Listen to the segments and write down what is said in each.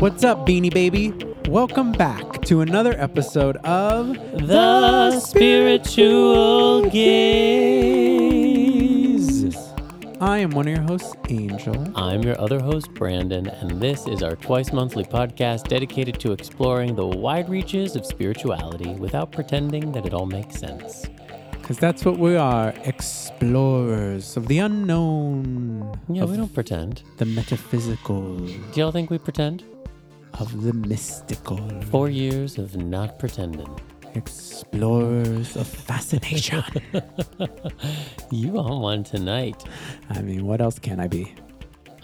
What's up, Beanie Baby? Welcome back to another episode of The Spiritual Gayz. I am one of your hosts, Angel. I'm your other host, Brandon, and this is our twice monthly podcast dedicated to exploring the wide reaches of spirituality without pretending that it all makes sense. Because that's what we are explorers of the unknown, Yeah, we don't pretend. the metaphysical, Do y'all think we pretend? Of the mystical, Four years of not pretending. explorers of fascination. You on one tonight. I mean, what else can I be?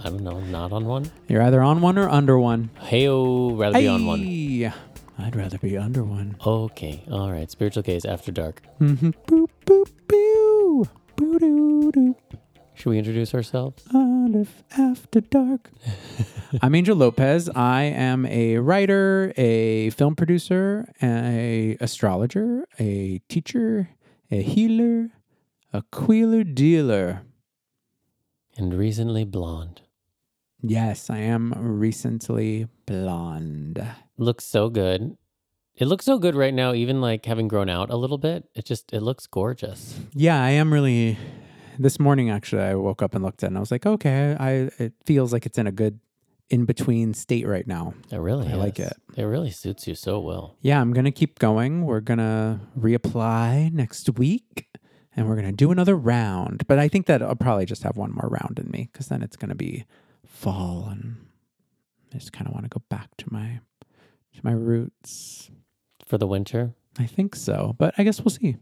I don't know, not on one? You're either on one or under one. Heyo, rather be on one. Hey! I'd rather be under one. Okay, all right. Spiritual Gayz after dark. Mm-hmm. Boop, boop, boo. Boo, doo, doo. Should we introduce ourselves? Under after dark. I'm Angel Lopez. I am a writer, a film producer, a astrologer, a teacher, a healer, a queeler dealer. And recently blonde. Yes, I am recently blonde. looks so good. It looks so good right now, even like having grown out a little bit. It just it looks gorgeous. Yeah, I am really. This morning, actually, I woke up and looked at it and I was like, okay, I it feels like it's in a good in between state right now. It really I like it. It really suits you so well. Yeah, I'm going to keep going. We're going to reapply next week and we're going to do another round. But I think that I'll probably just have one more round in me because then it's going to be fall and I just kind of want to go back to my to my roots. For the winter, I think so, but I guess we'll see.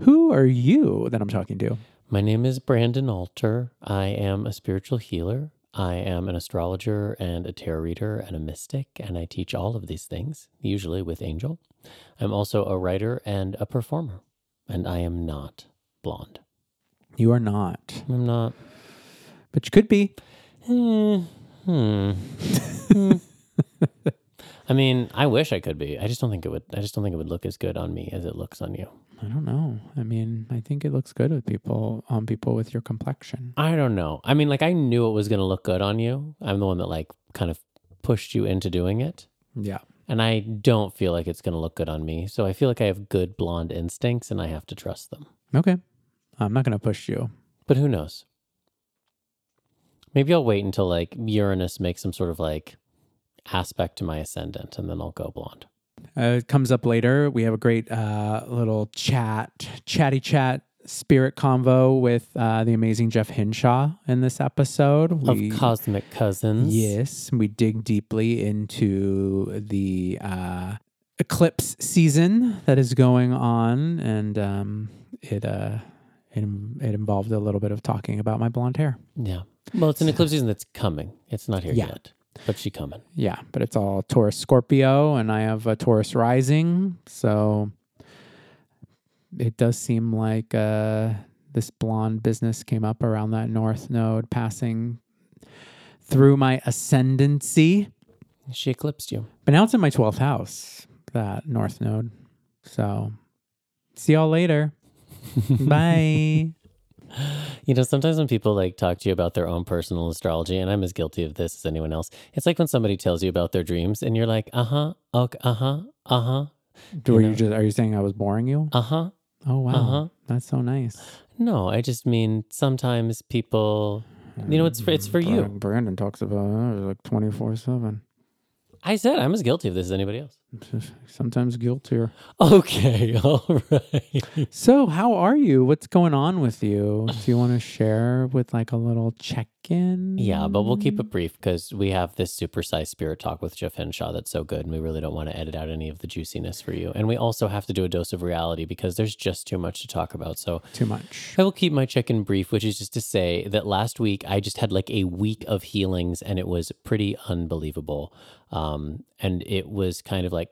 Who are you that I'm talking to? My name is Brandon Alter. I am a spiritual healer. I am an astrologer and a tarot reader and a mystic, and I teach all of these things, usually with Angel. I'm also a writer and a performer, and I am not blonde. You are not, I'm not. but you could be. Hmm. Hmm. Hmm. I mean, I wish I could be. I just don't think it would. I just don't think it would look as good on me as it looks on you. I don't know. I mean, I think it looks good with people on people with your complexion. I don't know. I mean, like I knew it was going to look good on you. I'm the one that like kind of pushed you into doing it, Yeah. and I don't feel like it's going to look good on me. So I feel like I have good blonde instincts, and I have to trust them. Okay. I'm not going to push you. But who knows? Maybe I'll wait until like Uranus makes some sort of like aspect to my ascendant, and then I'll go blonde. Uh, it comes up later. We have a great uh, little chat, chatty chat, spirit convo with uh, the amazing Jeff Hinshaw in this episode. Of cosmic cousins. Yes, we dig deeply into the uh, eclipse season that is going on, and um, it uh, it, it involved a little bit of talking about my blonde hair. Yeah. Well, it's an eclipse season that's coming. It's not here Yeah. yet, but she coming. Yeah, but it's all Taurus Scorpio, and I have a Taurus rising, so it does seem like uh, this blonde business came up around that north node, passing through my ascendancy. She eclipsed you. But now it's in my twelfth house, that north node. So, see y'all later. Bye. You know, sometimes when people like talk to you about their own personal astrology, and I'm as guilty of this as anyone else, it's like when somebody tells you about their dreams and you're like, uh huh, okay, uh huh, uh huh, Were know. you just? Are you saying I was boring you? uh huh. Oh wow, Uh-huh. that's so nice. No, I just mean sometimes people, you know, it's for, it's for you. Brandon talks about it like twenty four seven. I said I'm as guilty of this as anybody else. Sometimes guiltier. Okay, all right. So, how are you? What's going on with you? Do you want to share with like a little check in? Yeah, but we'll keep it brief because we have this supersized spirit talk with Jeff Hinshaw that's so good, and we really don't want to edit out any of the juiciness for you. And we also have to do a dose of reality because there's just too much to talk about. So Too much. I will keep my check in brief, which is just to say that last week I just had like a week of healings, and it was pretty unbelievable. Um, and it was kind of like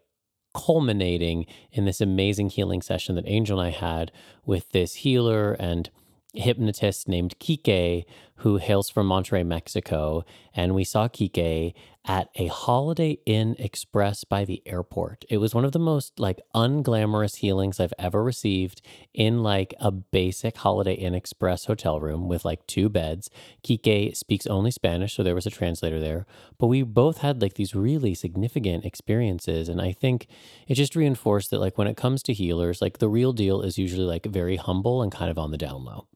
culminating in this amazing healing session that Angel and I had with this healer and hypnotist named Kike, who hails from Monterrey, Mexico, and we saw Kike at a Holiday Inn Express by the airport. It was one of the most like unglamorous healings I've ever received in like a basic Holiday Inn Express hotel room with like two beds. Kike speaks only Spanish, so there was a translator there. But we both had like these really significant experiences. And I think it just reinforced that like when it comes to healers, like the real deal is usually like very humble and kind of on the down low.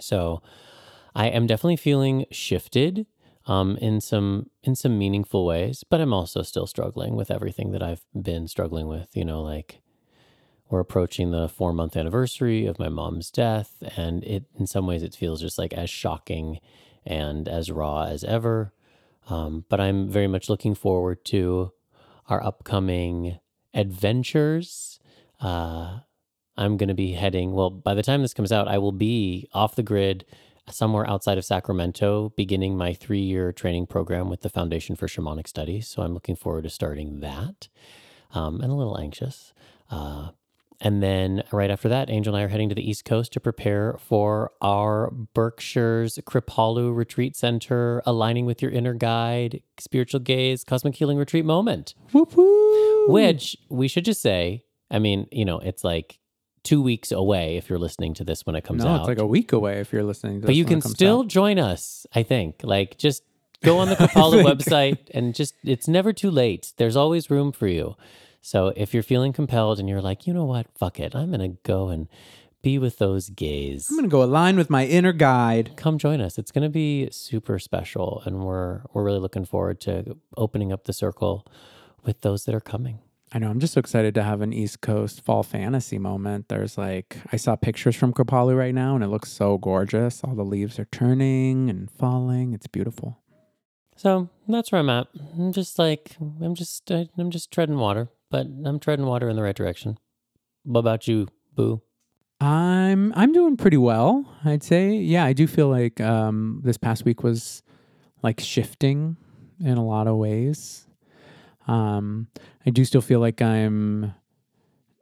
So I am definitely feeling shifted um, in some in some meaningful ways, but I'm also still struggling with everything that I've been struggling with. You know, like we're approaching the four month anniversary of my mom's death, and it in some ways it feels just like as shocking and as raw as ever. Um, but I'm very much looking forward to our upcoming adventures. Uh, I'm going to be heading, well, by the time this comes out, I will be off the grid somewhere outside of Sacramento, beginning my three year training program with the Foundation for Shamanic Studies. So I'm looking forward to starting that um, and a little anxious. Uh, and then right after that, Angel and I are heading to the East Coast to prepare for our Berkshire's Kripalu Retreat Center, aligning with your inner guide, Spiritual Gayz, cosmic healing retreat moment. Whoop-whoop. Which we should just say, I mean, you know, it's like two weeks away if you're listening to this when it comes no, out. it's like a week away if you're listening. To but you can still out. join us, I think. Like just go on the Kripalu website and just it's never too late. There's always room for you. So if you're feeling compelled and you're like, you know what, fuck it, I'm gonna go and be with those gays. I'm gonna go align with my inner guide. Come join us. It's gonna be super special, and we're we're really looking forward to opening up the circle with those that are coming. I know. I'm just so excited to have an East Coast fall fantasy moment. There's like, I saw pictures from Kripalu right now and it looks so gorgeous. All the leaves are turning and falling. It's beautiful. So that's where I'm at. I'm just like I'm just I'm just treading water, but I'm treading water in the right direction. What about you, Boo? I'm I'm doing pretty well, I'd say. Yeah, I do feel like um, this past week was like shifting in a lot of ways. Um, I do still feel like I'm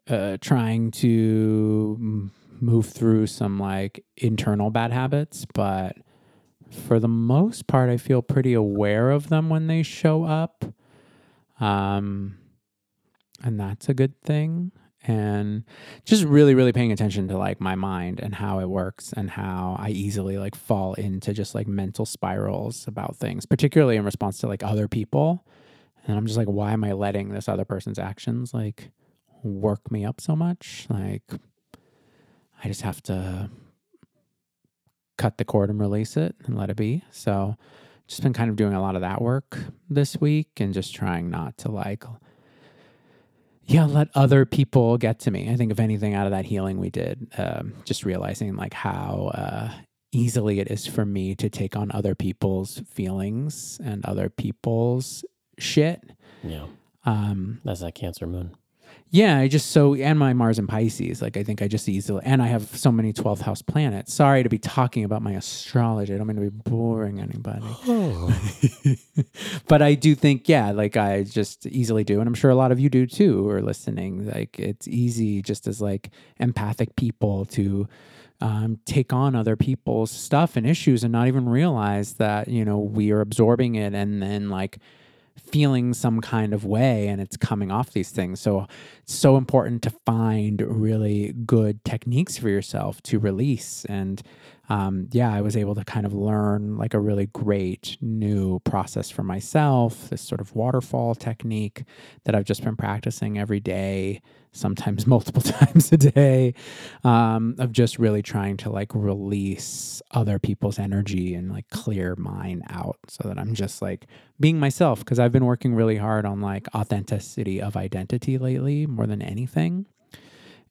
uh, trying to move through some like internal bad habits, but for the most part, I feel pretty aware of them when they show up. Um, and that's a good thing. And just really, really paying attention to like my mind and how it works and how I easily like fall into just like mental spirals about things, particularly in response to like other people. And I'm just like, why am I letting this other person's actions like work me up so much? Like, I just have to cut the cord and release it and let it be. So, just been kind of doing a lot of that work this week and just trying not to like, yeah, let other people get to me. I think if anything out of that healing we did, um, just realizing like how uh, easily it is for me to take on other people's feelings and other people's shit. Yeah, Um, that's that Cancer Moon. yeah, I just so and my Mars and Pisces, like I think I just easily and I have so many 12th house planets. Sorry to be talking about my astrology. I don't mean to be boring anybody. but I do think, yeah, like I just easily do, and I'm sure a lot of you do too, who are listening. Like it's easy just as like empathic people to um, take on other people's stuff and issues and not even realize that, you know, we are absorbing it and then like feeling some kind of way and it's coming off these things. So it's so important to find really good techniques for yourself to release. And um, yeah, I was able to kind of learn like a really great new process for myself, this sort of waterfall technique that I've just been practicing every day, sometimes multiple times a day, um, of just really trying to like release other people's energy and like clear mine out so that I'm just like being myself. Cause I've been working really hard on like authenticity of identity lately more than anything.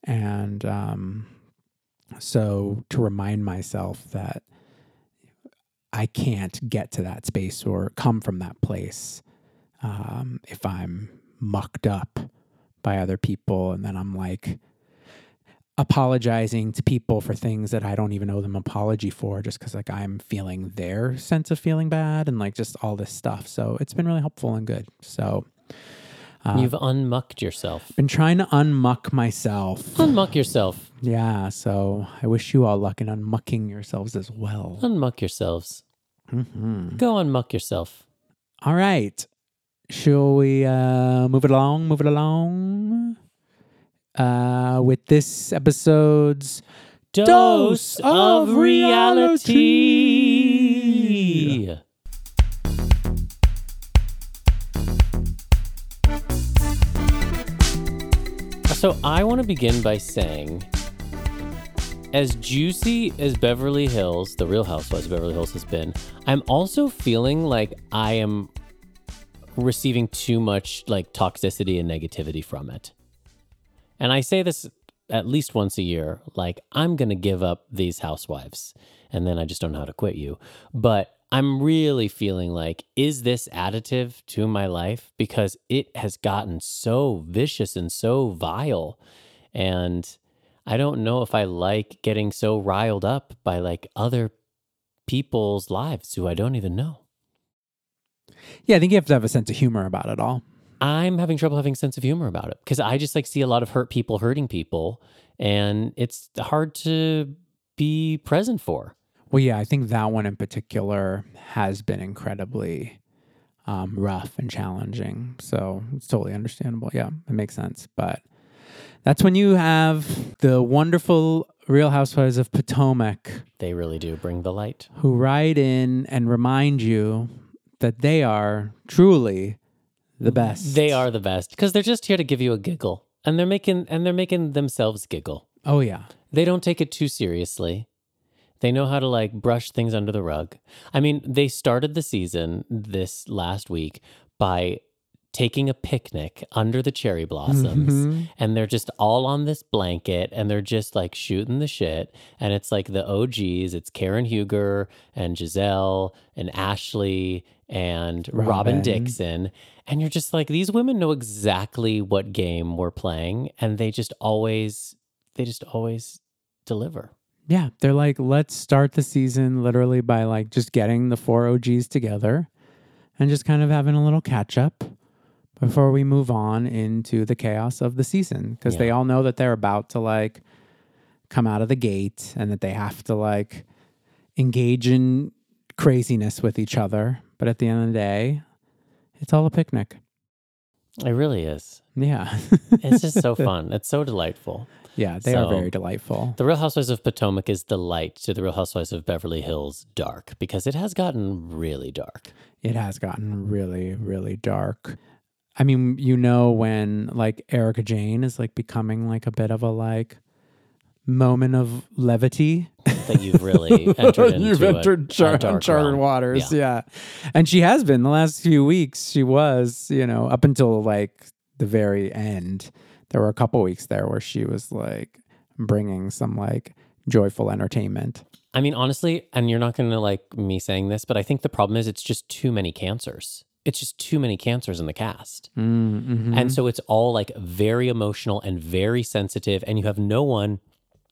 And, um, so to remind myself that I can't get to that space or come from that place um, if I'm mucked up by other people and then I'm like apologizing to people for things that I don't even owe them apology for just because like I'm feeling their sense of feeling bad and like just all this stuff. So it's been really helpful and good. So You've unmucked yourself. Been trying to unmuck myself. Unmuck yourself. Yeah, so I wish you all luck in unmucking yourselves as well. Unmuck yourselves. hmm Go unmuck yourself. All right. Shall we uh, move it along? Move it along. Uh, with this episode's Dose of reality. So I want to begin by saying, as juicy as Beverly Hills, the Real Housewives of Beverly Hills has been, I'm also feeling like I am receiving too much like toxicity and negativity from it. And I say this at least once a year, like I'm going to give up these housewives and then I just don't know how to quit you. But I'm really feeling like, is this additive to my life? Because it has gotten so vicious and so vile. And I don't know if I like getting so riled up by like other people's lives who I don't even know. Yeah, I think you have to have a sense of humor about it all. I'm having trouble having a sense of humor about it because I just like see a lot of hurt people hurting people and it's hard to be present for. Well, yeah, I think that one in particular has been incredibly um, rough and challenging. So it's totally understandable. Yeah, it makes sense. But that's when you have the wonderful Real Housewives of Potomac They really do bring the light. who write in and remind you that they are truly the best. They are the best because they're just here to give you a giggle and they're making and they're making themselves giggle. Oh, yeah. They don't take it too seriously. They know how to like brush things under the rug. I mean, they started the season this last week by taking a picnic under the cherry blossoms Mhm. and they're just all on this blanket and they're just like shooting the shit and it's like the OGs it's Karen Huger and Gizelle and Ashley and Robyn, Robyn. Dixon and you're just like these women know exactly what game we're playing and they just always they just always deliver Yeah, they're like, let's start the season literally by like just getting the four OGs together and just kind of having a little catch up before we move on into the chaos of the season. Because they all know that they're about to like come out of the gate and that they have to like engage in craziness with each other. But at the end of the day, it's all a picnic. it really is Yeah. it's just so fun it's so delightful yeah, they are very delightful. The Real Housewives of Potomac is the light to the Real Housewives of Beverly Hills dark because it has gotten really dark. it has gotten really, really dark. I mean, you know, when like Erika Jayne is like becoming like a bit of a like moment of levity. That you've really entered into You've entered char- dark uncharted realm. waters. Yeah. And she has been the last few weeks. She was, you know, up until like the very end. There were a couple weeks there where she was like bringing some like joyful entertainment. I mean, honestly, and you're not going to like me saying this, but I think the problem is it's just too many cancers. It's just too many cancers in the cast. Mm-hmm. And so it's all like very emotional and very sensitive. And you have no one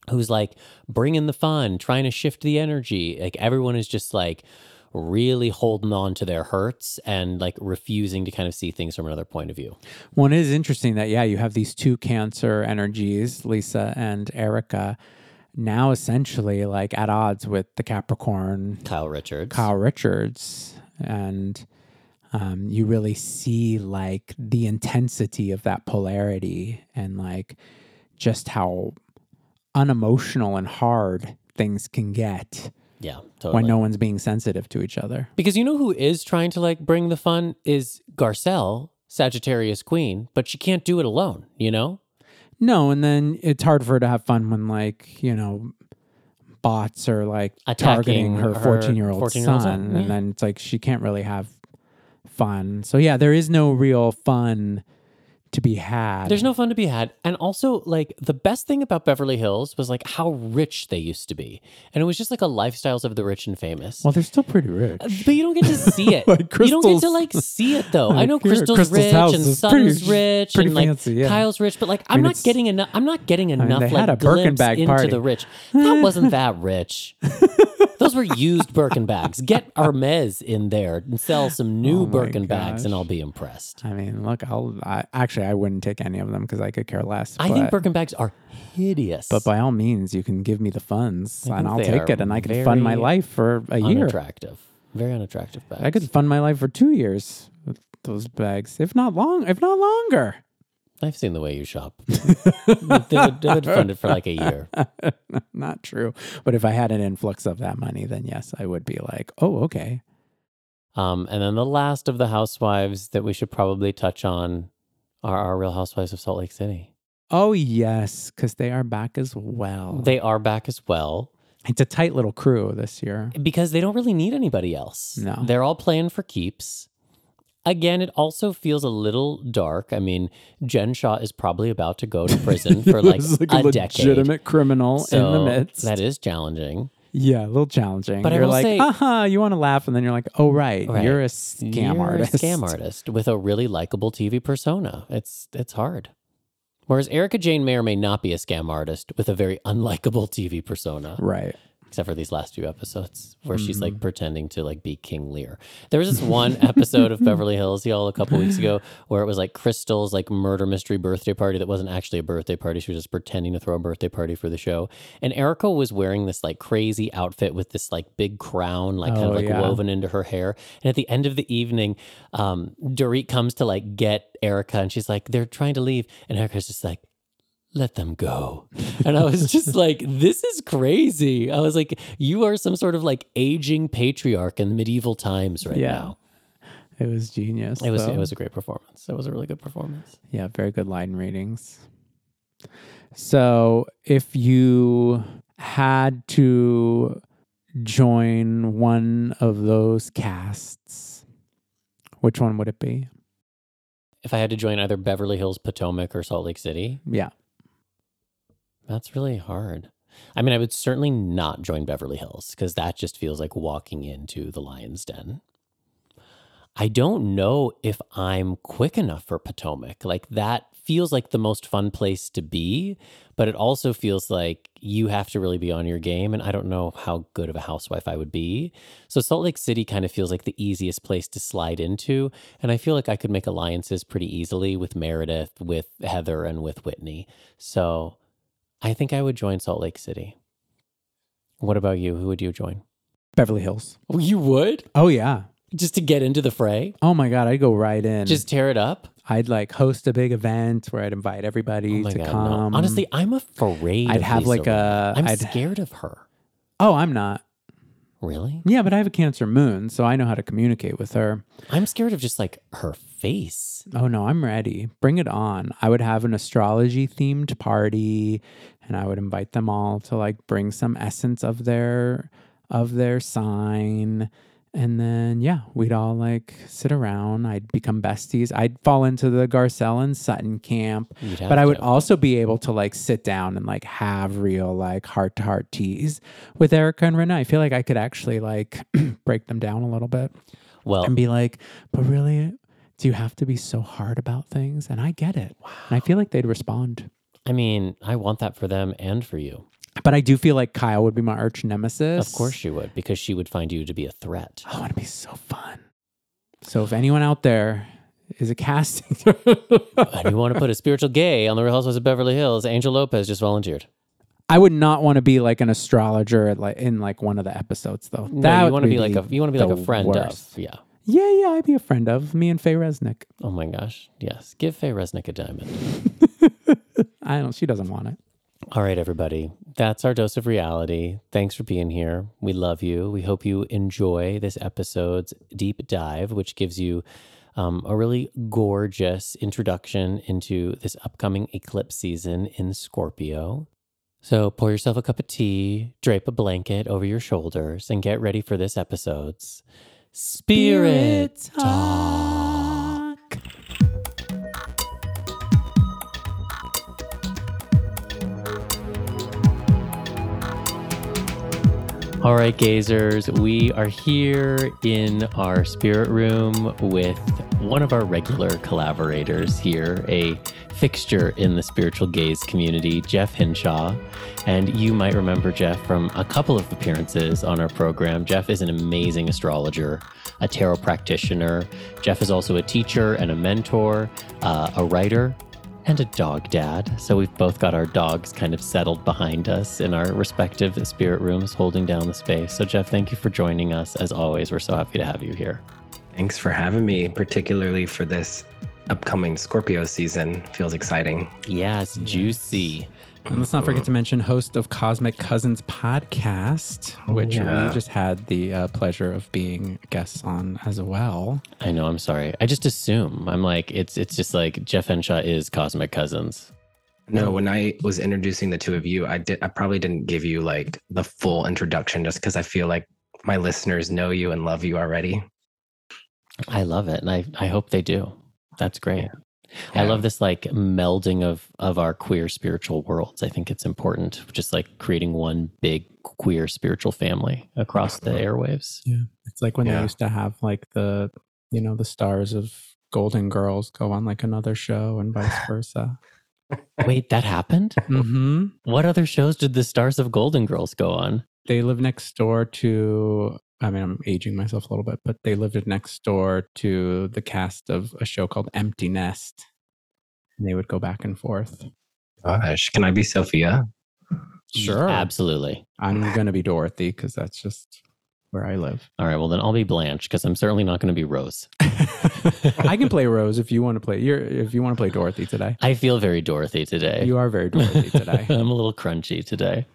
who's like bringing the fun, trying to shift the energy. Like everyone is just like really holding on to their hurts and like refusing to kind of see things from another point of view. Well, is interesting that, yeah, you have these two cancer energies, Lisa and Erika, now essentially like at odds with the Capricorn Kyle Richards. Kyle Richards. And um, you really see like the intensity of that polarity and like just how unemotional and hard things can get Yeah, totally. when no one's being sensitive to each other. Because you know who is trying to like bring the fun is Garcelle, Sagittarius Queen, but she can't do it alone, you know? No, and then it's hard for her to have fun when like, you know, bots are like Attacking targeting her her 14 year old son. son, yeah. And then it's like she can't really have fun. So yeah, there is no real fun to be had. There's no fun to be had. And also, like, the best thing about Beverly Hills was like how rich they used to be. And it was just like a lifestyles of the rich and famous. well, they're still pretty rich. Uh, but you don't get to see it. Like you don't get to like see it though. I like, know Crystal's, Crystal's rich and is pretty- rich pretty and like fancy, yeah. Kyle's rich, but like I'm mean, not it's- getting enough. I'm not getting enough they like had a glimpse Birkin bag into party. the rich. That wasn't that rich. Those were used Birkin bags. Get Hermes in there and sell some new Oh Birkin bags, and. I'll be impressed. I mean, look, I'll I, actually I wouldn't take any of them because I could care less. I but, think Birkin bags are hideous. but by all means, you can give me the funds, and I'll take it, and I can fund my life for a year. unattractive, very unattractive bags. I could fund my life for two years with those bags, if not long, if not longer. I've seen the way you shop. they, would, they would fund it for like a year. not true. But if I had an influx of that money, then yes, I would be like, oh, okay. Um, and then the last of the housewives that we should probably touch on are our Real Housewives of Salt Lake City. Oh yes, because they are back as well. They are back as well it's a tight little crew this year. because they don't really need anybody else. No. They're all playing for keeps. Again, it also feels a little dark. I mean, Jen Shah is probably about to go to prison for like, like a, a, decade. legitimate criminal in the midst. That is challenging. yeah, a little challenging. But you're like, say- aha, you want to laugh, and then you're like, oh right, Right. you're a scam You're artist. A scam artist with a really likable TV persona. It's it's hard. Whereas Erika Jayne may or may not be a scam artist with a very unlikable TV persona, Right. Except for these last few episodes where she's Mm-hmm. like pretending to like be King Lear. There was this one episode of Beverly Hills, y'all, a couple weeks ago, where it was like Crystal's like murder mystery birthday party that wasn't actually a birthday party. She was just pretending to throw a birthday party for the show. And Erika was wearing this like crazy outfit with this like big crown, like kind Oh, of like yeah. woven into her hair. And at the end of the evening, um, Dorit comes to like get Erika and she's like, they're trying to leave. And Erika's just like, let them go. And I was just like, this is crazy. I was like, you are some sort of like aging patriarch in the medieval times right Yeah. now. It was genius. It was though. it was a great performance. It was a really good performance. Yeah, very good line readings. So, if you had to join one of those casts, which one would it be? If I had to join either Beverly Hills, Potomac, or Salt Lake City, Yeah. That's really hard. I mean, I would certainly not join Beverly Hills because that just feels like walking into the lion's den. I don't know if I'm quick enough for Potomac. Like that feels like the most fun place to be, but it also feels like you have to really be on your game. And I don't know how good of a housewife I would be. So Salt Lake City kind of feels like the easiest place to slide into. And I feel like I could make alliances pretty easily with Meredith, with Heather, and with Whitney. So I think I would join Salt Lake City. What about you? Who would you join? Beverly Hills. Oh, you would? Oh, yeah. Just to get into the fray? Oh my God, I'd go right in. Just tear it up? I'd like host a big event where I'd invite everybody Oh to God, come. no. Honestly, I'm afraid. I'd have Lisa like a-. I'm I'd- scared of her. oh, I'm not. Really? Yeah, but I have a Cancer moon, so I know how to communicate with her. I'm scared of just like her face. Oh no, I'm ready. Bring it on. I would have an astrology themed party and I would invite them all to like bring some essence of their of their sign. And then yeah, we'd all like sit around. I'd become besties. I'd fall into the Garcelle and Sutton camp. But I would to. also be able to like sit down and like have real like heart to heart teas with Erika and Renee. I feel like I could actually like break them down a little bit Well, and be like, but really, do you have to be so hard about things? And I get it. And I feel like they'd respond. I mean, I want that for them and for you. But I do feel like Kyle would be my arch nemesis. Of course she would, because she would find you to be a threat. Oh, it'd be so fun. So if anyone out there is a casting, and you want to put a spiritual gay on the Real Housewives of Beverly Hills, Angel Lopez just volunteered. I would not want to be like an astrologer at like in like one of the episodes though. No, That you want to be like a you want to be like a friend worst. of. Yeah. Yeah, yeah, I'd be a friend of me and Faye Resnick. Oh my gosh. Yes. Give Faye Resnick a diamond. I don't. She doesn't want it. All right, everybody. That's our dose of reality. Thanks for being here. We love you. We hope you enjoy this episode's deep dive, which gives you um, a really gorgeous introduction into this upcoming eclipse season in Scorpio. So pour yourself a cup of tea, drape a blanket over your shoulders, and get ready for this episode's Spirit Talk. All right, gazers, we are here in our spirit room with one of our regular collaborators here, a fixture in the Spiritual Gayz community, Jeff Hinshaw. And you might remember Jeff from a couple of appearances on our program. Jeff is an amazing astrologer, a tarot practitioner. Jeff is also a teacher and a mentor, uh, a writer, and a dog dad. So we've both got our dogs kind of settled behind us in our respective spirit rooms, holding down the space. So, Jeff, thank you for joining us. As always, we're so happy to have you here. Thanks for having me, particularly for this upcoming Scorpio season. Feels exciting. Yes, juicy. And let's not forget to mention host of Cosmic Cousins podcast, which yeah. we just had the uh, pleasure of being guests on as well. I know. I'm sorry. I just assume. I'm like, it's it's just like Jeff Hinshaw is Cosmic Cousins. No, when I was introducing the two of you, I did I probably didn't give you like the full introduction just because I feel like my listeners know you and love you already. I love it. And I, I hope they do. That's great. Yeah. I love this like melding of of our queer spiritual worlds. I think it's important, just like creating one big queer spiritual family across the airwaves. Yeah. It's like when they used to have like the, you know, the stars of Golden Girls go on like another show and vice versa. Wait, that happened? mm-hmm. What other shows did the stars of Golden Girls go on? They live next door to, I mean, I'm aging myself a little bit, but they lived next door to the cast of a show called Empty Nest. And they would go back and forth. Gosh, can I be Sophia? Sure. Absolutely. I'm going to be Dorothy because that's just where I live. All right. Well, then I'll be Blanche because I'm certainly not going to be Rose. I can play Rose if you want to play. You're if you want to play Dorothy today. I feel very Dorothy today. You are very Dorothy today. I'm a little crunchy today.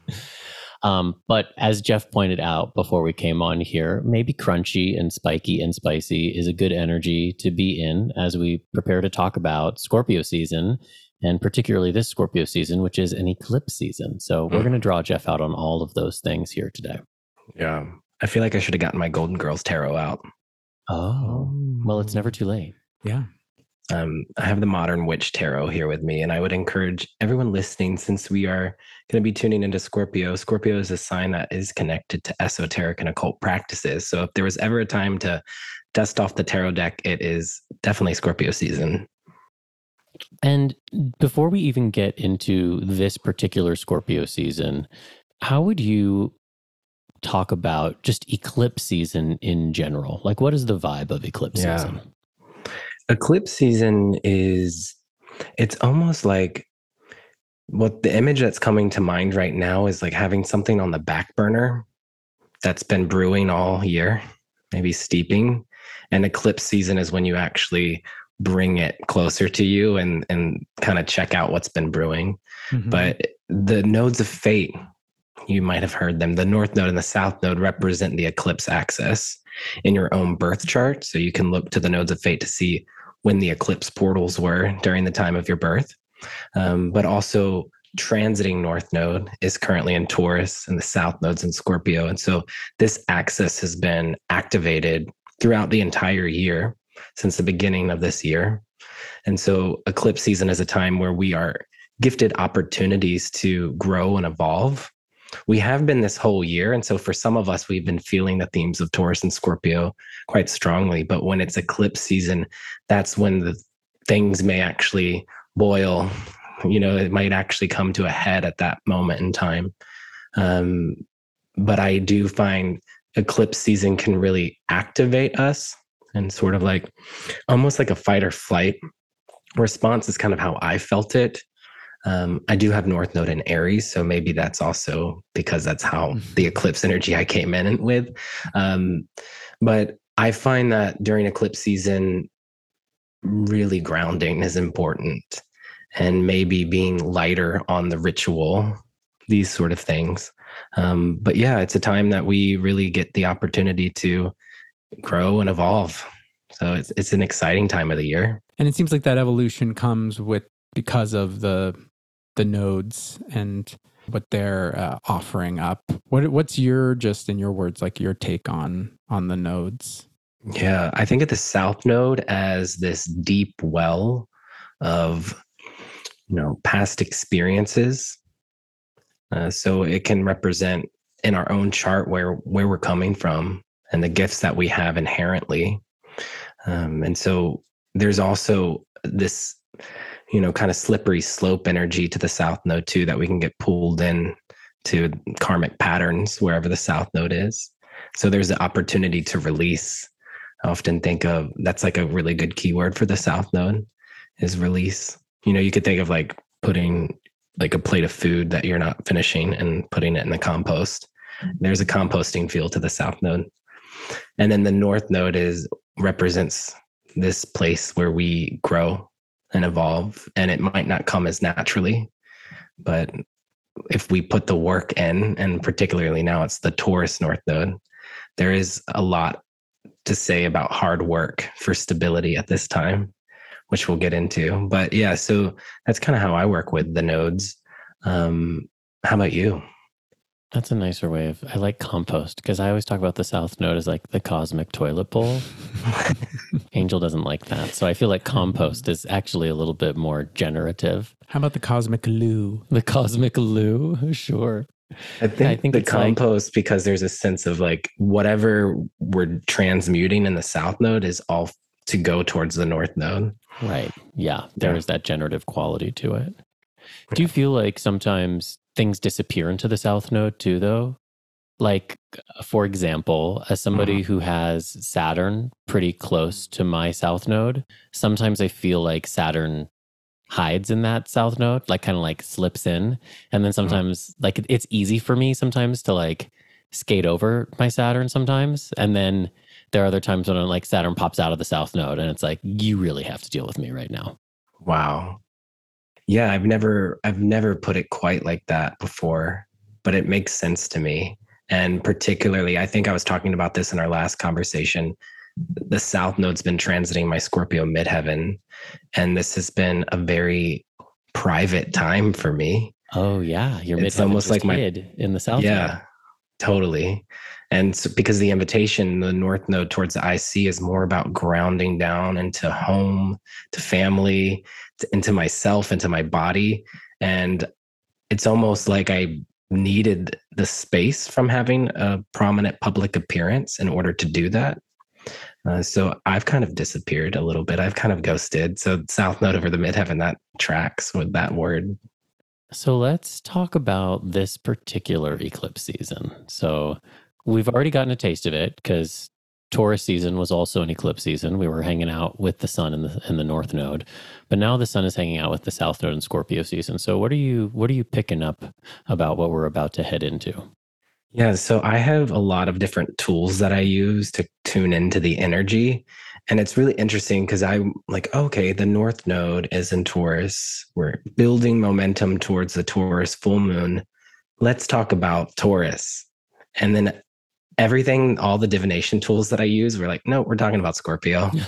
Um, but as Jeff pointed out before we came on here, maybe crunchy and spiky and spicy is a good energy to be in as we prepare to talk about Scorpio season and particularly this Scorpio season, which is an eclipse season. So we're Mm. going to draw Jeff out on all of those things here today. Yeah. I feel like I should have gotten my Golden Girls tarot out. Oh, well, it's never too late. Yeah. Um, I have the Modern Witch Tarot here with me, and I would encourage everyone listening, since we are going to be tuning into Scorpio, Scorpio is a sign that is connected to esoteric and occult practices. So if there was ever a time to dust off the tarot deck, it is definitely Scorpio season. And before we even get into this particular Scorpio season, how would you talk about just eclipse season in general? Like, what is the vibe of eclipse Yeah. season? Eclipse season is, it's almost like what the image that's coming to mind right now is like having something on the back burner that's been brewing all year, maybe steeping. And eclipse season is when you actually bring it closer to you and and kind of check out what's been brewing. Mhm. But the nodes of fate, you might have heard them. The north node and the south node represent the eclipse axis in your own birth chart. So you can look to the nodes of fate to see when the eclipse portals were during the time of your birth. Um, but also, transiting north node is currently in Taurus and the south node's in Scorpio. And so this axis has been activated throughout the entire year since the beginning of this year. And so eclipse season is a time where we are gifted opportunities to grow and evolve. We have been this whole year. And so for some of us, we've been feeling the themes of Taurus and Scorpio quite strongly. But when it's eclipse season, that's when the things may actually boil. You know, it might actually come to a head at that moment in time. Um, but I do find eclipse season can really activate us and sort of like almost like a fight or flight response is kind of how I felt it. Um, I do have North Node in Aries, so maybe that's also because that's how the eclipse energy I came in with. Um, but I find that during eclipse season, really grounding is important and maybe being lighter on the ritual, these sort of things. Um, but yeah, it's a time that we really get the opportunity to grow and evolve. So it's it's an exciting time of the year. and it seems like that evolution comes with because of the the nodes and what they're uh, offering up. What what's your just in your words like your take on on the nodes? Yeah, I think of the South Node as this deep well of you know past experiences. Uh, so it can represent in our own chart where where we're coming from and the gifts that we have inherently. Um, and so there's also this you know, kind of slippery slope energy to the south node too, that we can get pulled in to karmic patterns wherever the south node is. So there's the opportunity to release. I often think of that's like a really good keyword for the south node is release. You know, you could think of like putting like a plate of food that you're not finishing and putting it in the compost. There's a composting feel to the south node. And then the north node is represents this place where we grow and evolve and it might not come as naturally. But if we put the work in and particularly now it's the taurus north node there is a lot to say about hard work for stability at this time which we'll get into. But yeah so that's kind of how i work with the nodes. Um, how about you That's a nicer way of. I like compost because I always talk about the South Node as like the cosmic toilet bowl. Angel doesn't like that. So I feel like compost is actually a little bit more generative. How about the cosmic loo? The cosmic loo, sure. I think, I think the it's like- compost because there's a sense of like whatever we're transmuting in the south node is all to go towards the north node. Right. Yeah. There Yeah. is that generative quality to it. Do you feel like sometimes things disappear into the South Node too, though? Like, for example, as somebody mm-hmm. who has Saturn pretty close to my South Node, sometimes I feel like Saturn hides in that South Node, like kind of like slips in. And then mm-hmm. sometimes, like, it's easy for me sometimes to like skate over my Saturn sometimes. And then there are other times when I'm like Saturn pops out of the South Node and it's like, you really have to deal with me right now. Wow. Yeah, I've never I've never put it quite like that before, but it makes sense to me. And particularly, I think I was talking about this in our last conversation. The South Node's been transiting my Scorpio midheaven, and this has been a very private time for me. Oh yeah, you're It's almost like my- kid in the south. yeah, Node. totally. And so, because the invitation, the North Node towards the IC is more about grounding down into home, to family, to, into myself, into my body. And it's almost like I needed the space from having a prominent public appearance in order to do that. Uh, so I've kind of disappeared a little bit. I've kind of ghosted. So South Node over the midheaven, that tracks with that word. So let's talk about this particular eclipse season. So we've already gotten a taste of it because Taurus season was also an eclipse season. We were hanging out with the sun in the in the north node, but now the sun is hanging out with the south node in Scorpio season. So what are you what are you picking up about what we're about to head into? Yeah, so I have a lot of different tools that I use to tune into the energy. And it's really interesting because I'm like, okay, the North Node is in Taurus. We're building momentum towards the Taurus full moon. Let's talk about Taurus. And then everything, all the divination tools that I use, we're like, no, we're talking about Scorpio.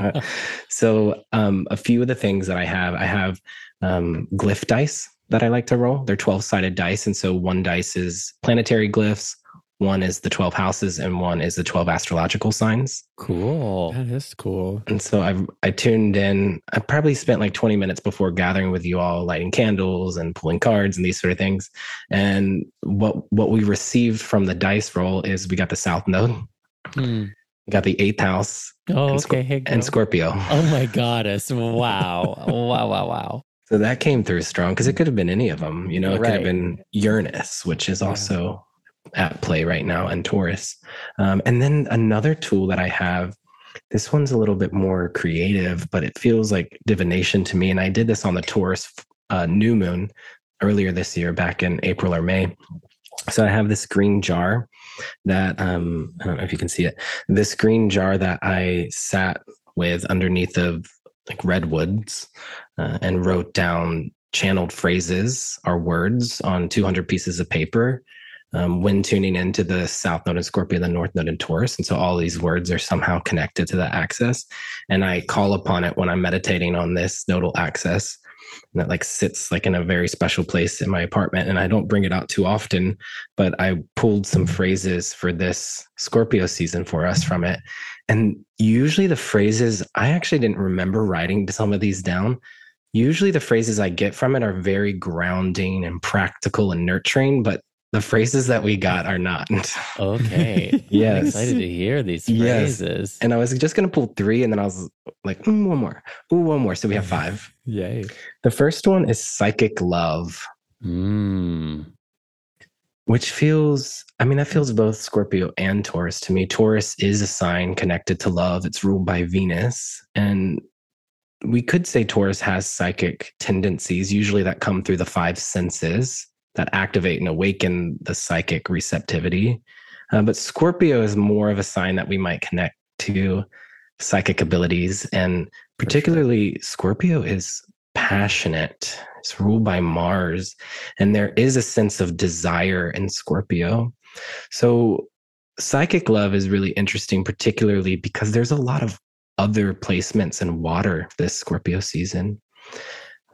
Uh, so um, a few of the things that I have, I have um, glyph dice that I like to roll. They're 12 sided dice. And so one dice is planetary glyphs, one is the 12 houses, and one is the 12 astrological signs. cool. That is cool. And so I've I tuned in. I probably spent like 20 minutes before gathering with you all, lighting candles and pulling cards and these sort of things. And what what we received from the dice roll is we got the South Node, Hmm. got the eighth house, Oh, And Scor- okay. Hey, and. Scorpio. Oh my goddess! Wow! wow! Wow! Wow! So that came through strong because it could have been any of them. You know, it could have been Uranus, which is Yeah. also at play right now, and Taurus. Um, and then another tool that I have. This one's a little bit more creative, but it feels like divination to me. And I did this on the Taurus uh, new moon earlier this year, back in April or May. So I have this green jar that um, I don't know if you can see it. This green jar that I sat with underneath of like redwoods uh, and wrote down channeled phrases or words on 200 pieces of paper um, when tuning into the South Node and Scorpio, the North Node and Taurus. And so all these words are somehow connected to that axis. And I call upon it when I'm meditating on this nodal axis. And it like sits like in a very special place in my apartment. And I don't bring it out too often, but I pulled some phrases for this Scorpio season for us from it. And usually the phrases, I actually didn't remember writing some of these down. Usually the phrases I get from it are very grounding and practical and nurturing, but the phrases that we got are not. Okay. I'm Yes. excited to hear these phrases. Yes. And I was just going to pull three, and then I was like, mm, one more. Ooh, one more. So we have five. Yay. The first one is psychic love, Mm. which feels, I mean, that feels both Scorpio and Taurus to me. Taurus is a sign connected to love, it's ruled by Venus. And we could say Taurus has psychic tendencies, usually that come through the five senses that activate and awaken the psychic receptivity. Uh, but Scorpio is more of a sign that we might connect to psychic abilities. And particularly, Scorpio is passionate, it's ruled by Mars. And there is a sense of desire in Scorpio. So, psychic love is really interesting, particularly because there's a lot of other placements in water this Scorpio season.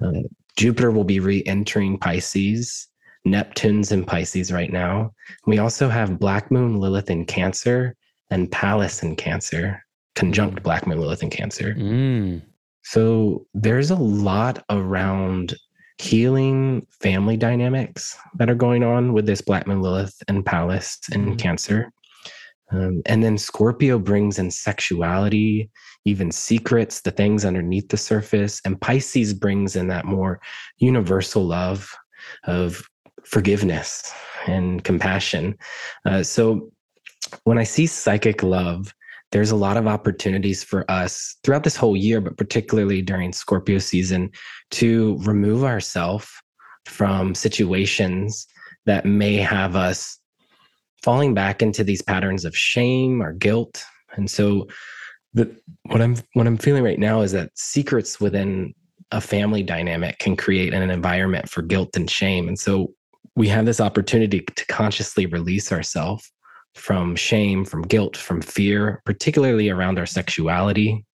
Uh, Jupiter will be re entering Pisces. Neptune's in Pisces right now. We also have Black Moon Lilith in Cancer and Pallas in Cancer, conjunct Black Moon Lilith in Cancer. Mm. So there's a lot around healing family dynamics that are going on with this Black Moon Lilith and Pallas in Mhm. Cancer. Um, and then Scorpio brings in sexuality, even secrets, the things underneath the surface. And Pisces brings in that more universal love of forgiveness and compassion. Uh, so when I see psychic love, there's a lot of opportunities for us throughout this whole year, but particularly during Scorpio season, to remove ourselves from situations that may have us falling back into these patterns of shame or guilt. And so the what I'm what I'm feeling right now is that secrets within a family dynamic can create an environment for guilt and shame. And so we have this opportunity to consciously release ourselves from shame, from guilt, from fear, particularly around our sexuality,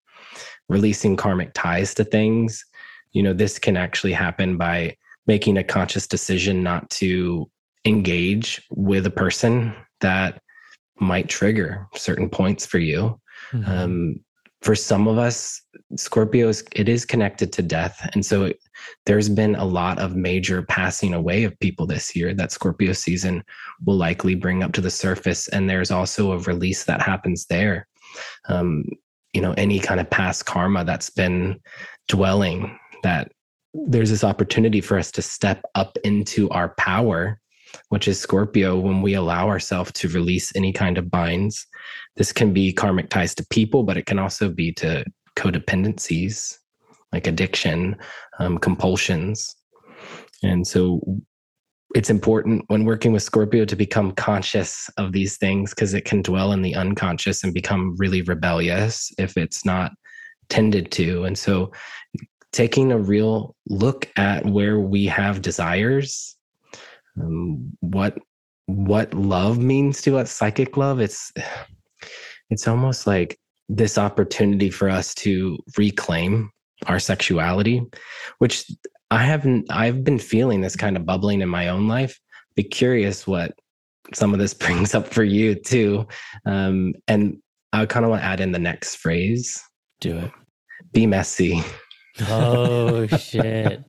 releasing karmic ties to things. You know, this can actually happen by making a conscious decision not to engage with a person that might trigger certain points for you. Mhm. Um, for some of us, Scorpio is it is connected to death, and so it, there's been a lot of major passing away of people this year that Scorpio season will likely bring up to the surface, and there's also a release that happens there. Um, you know, any kind of past karma that's been dwelling, that there's this opportunity for us to step up into our power, which is Scorpio, when we allow ourselves to release any kind of binds this can be karmic ties to people, but it can also be to codependencies like addiction, um, compulsions. And so it's important when working with Scorpio to become conscious of these things because it can dwell in the unconscious and become really rebellious if it's not tended to. And so taking a real look at where we have desires, um, what what love means to us, psychic love, it's it's almost like this opportunity for us to reclaim our sexuality which i haven't i've been feeling this kind of bubbling in my own life be curious what some of this brings up for you too um, and i kind of want to add in the next phrase Do it. be messy Oh, shit.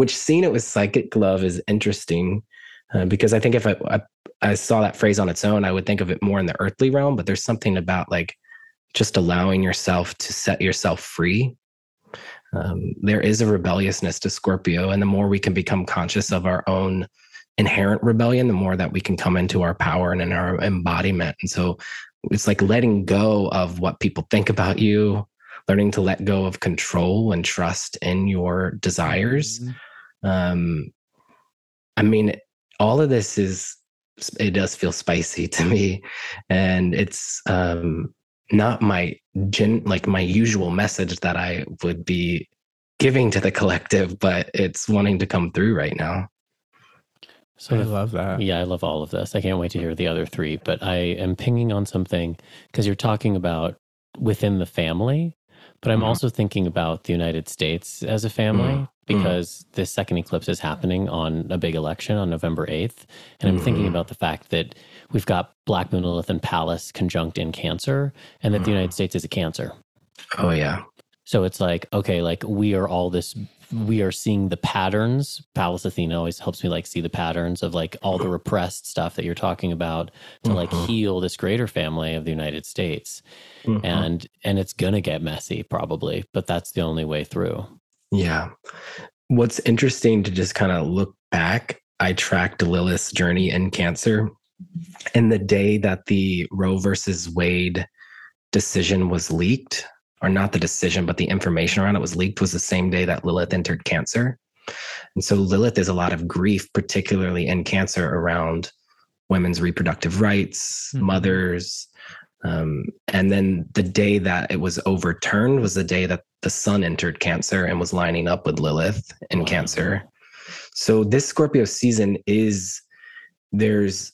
Which seeing it with psychic love is interesting uh, because I think if I, I I saw that phrase on its own, I would think of it more in the earthly realm. But there's something about like just allowing yourself to set yourself free. Um, there is a rebelliousness to Scorpio, and the more we can become conscious of our own inherent rebellion, the more that we can come into our power and in our embodiment. And so it's like letting go of what people think about you, learning to let go of control and trust in your desires. Mhm. Um, I mean, all of this is it does feel spicy to me, and it's um, not my gen like my usual message that I would be giving to the collective, but it's wanting to come through right now. So I love that. Yeah, I love all of this. I can't wait to hear the other three, but I am pinging on something because you're talking about within the family, but I'm Mhm. also thinking about the United States as a family because this second eclipse is happening on a big election on November 8th. And I'm thinking Mhm. about the fact that we've got Black Moon Lilith and Pallas conjunct in Cancer and that the Mhm. United States is a Cancer. Oh yeah, So it's like, okay, like we are all this, we are seeing the patterns. Pallas Athena always helps me like see the patterns of like all the repressed stuff that you're talking about to like Mhm. heal this greater family of the United States. Mhm. And and it's gonna get messy probably, but that's the only way through. Yeah. What's interesting to just kind of look back, I tracked Lilith's journey in Cancer. And the day that the Roe versus Wade decision was leaked, or not the decision, but the information around it was leaked, was the same day that Lilith entered Cancer. And so Lilith is a lot of grief, particularly in Cancer, around women's reproductive rights, Mhm. mothers. Um, and then the day that it was overturned was the day that the sun entered Cancer and was lining up with Lilith in Wow. Cancer. So this Scorpio season is there's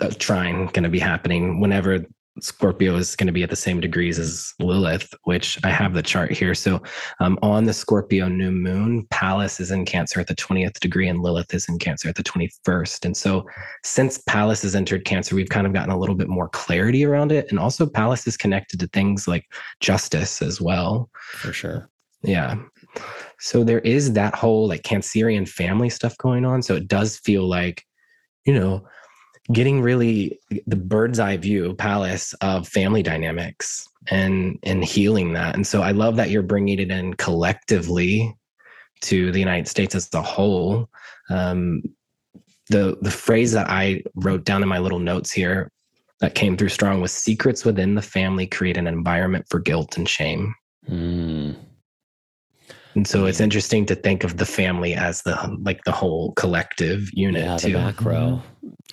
a trine going to be happening whenever Scorpio is going to be at the same degrees as Lilith, which I have the chart here. So um, on the Scorpio new moon, Pallas is in Cancer at the 20th degree and Lilith is in Cancer at the 21st. And so since Pallas has entered Cancer, we've kind of gotten a little bit more clarity around it. And also, Pallas is connected to things like justice as well. For sure. Yeah. So there is that whole like Cancerian family stuff going on. So it does feel like, you know, getting really the bird's eye view, Pallas of family dynamics and and healing that. And so I love that you're bringing it in collectively to the United States as a whole. Um, the the phrase that I wrote down in my little notes here that came through strong was secrets within the family create an environment for guilt and shame. Mm. And so it's interesting to think of the family as the like the whole collective unit Yeah, the too. macro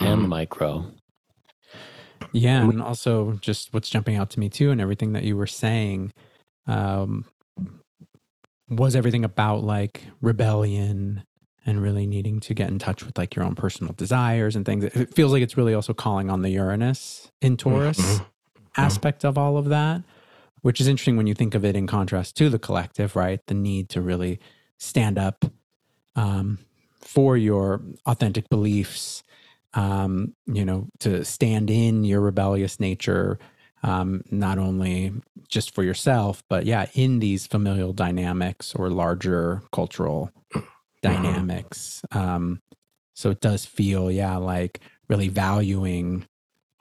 and the Um, micro. Yeah, And also just what's jumping out to me too, and everything that you were saying, um, was everything about like rebellion and really needing to get in touch with like your own personal desires and things. It feels like it's really also calling on the Uranus in Taurus Mhm. aspect of all of that, which is interesting when you think of it in contrast to the collective, right? The need to really stand up um, for your authentic beliefs, um, you know, to stand in your rebellious nature, um, not only just for yourself, but yeah, in these familial dynamics or larger cultural dynamics. Um, so it does feel, yeah, like really valuing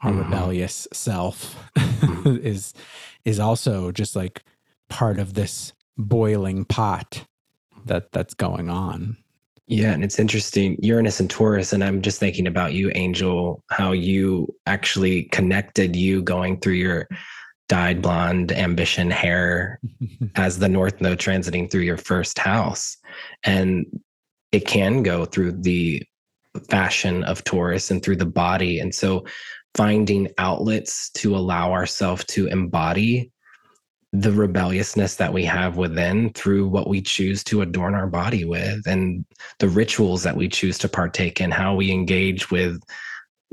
our Mhm. rebellious self Mhm. is is also just like part of this boiling pot that that's going on. Yeah, and it's interesting. Uranus and Taurus, and I'm just thinking about you, Angel, how you actually connected you going through your dyed blonde ambition hair as the North Node transiting through your first house. And it can go through the fashion of Taurus and through the body. And so finding outlets to allow ourselves to embody the rebelliousness that we have within through what we choose to adorn our body with and the rituals that we choose to partake in, how we engage with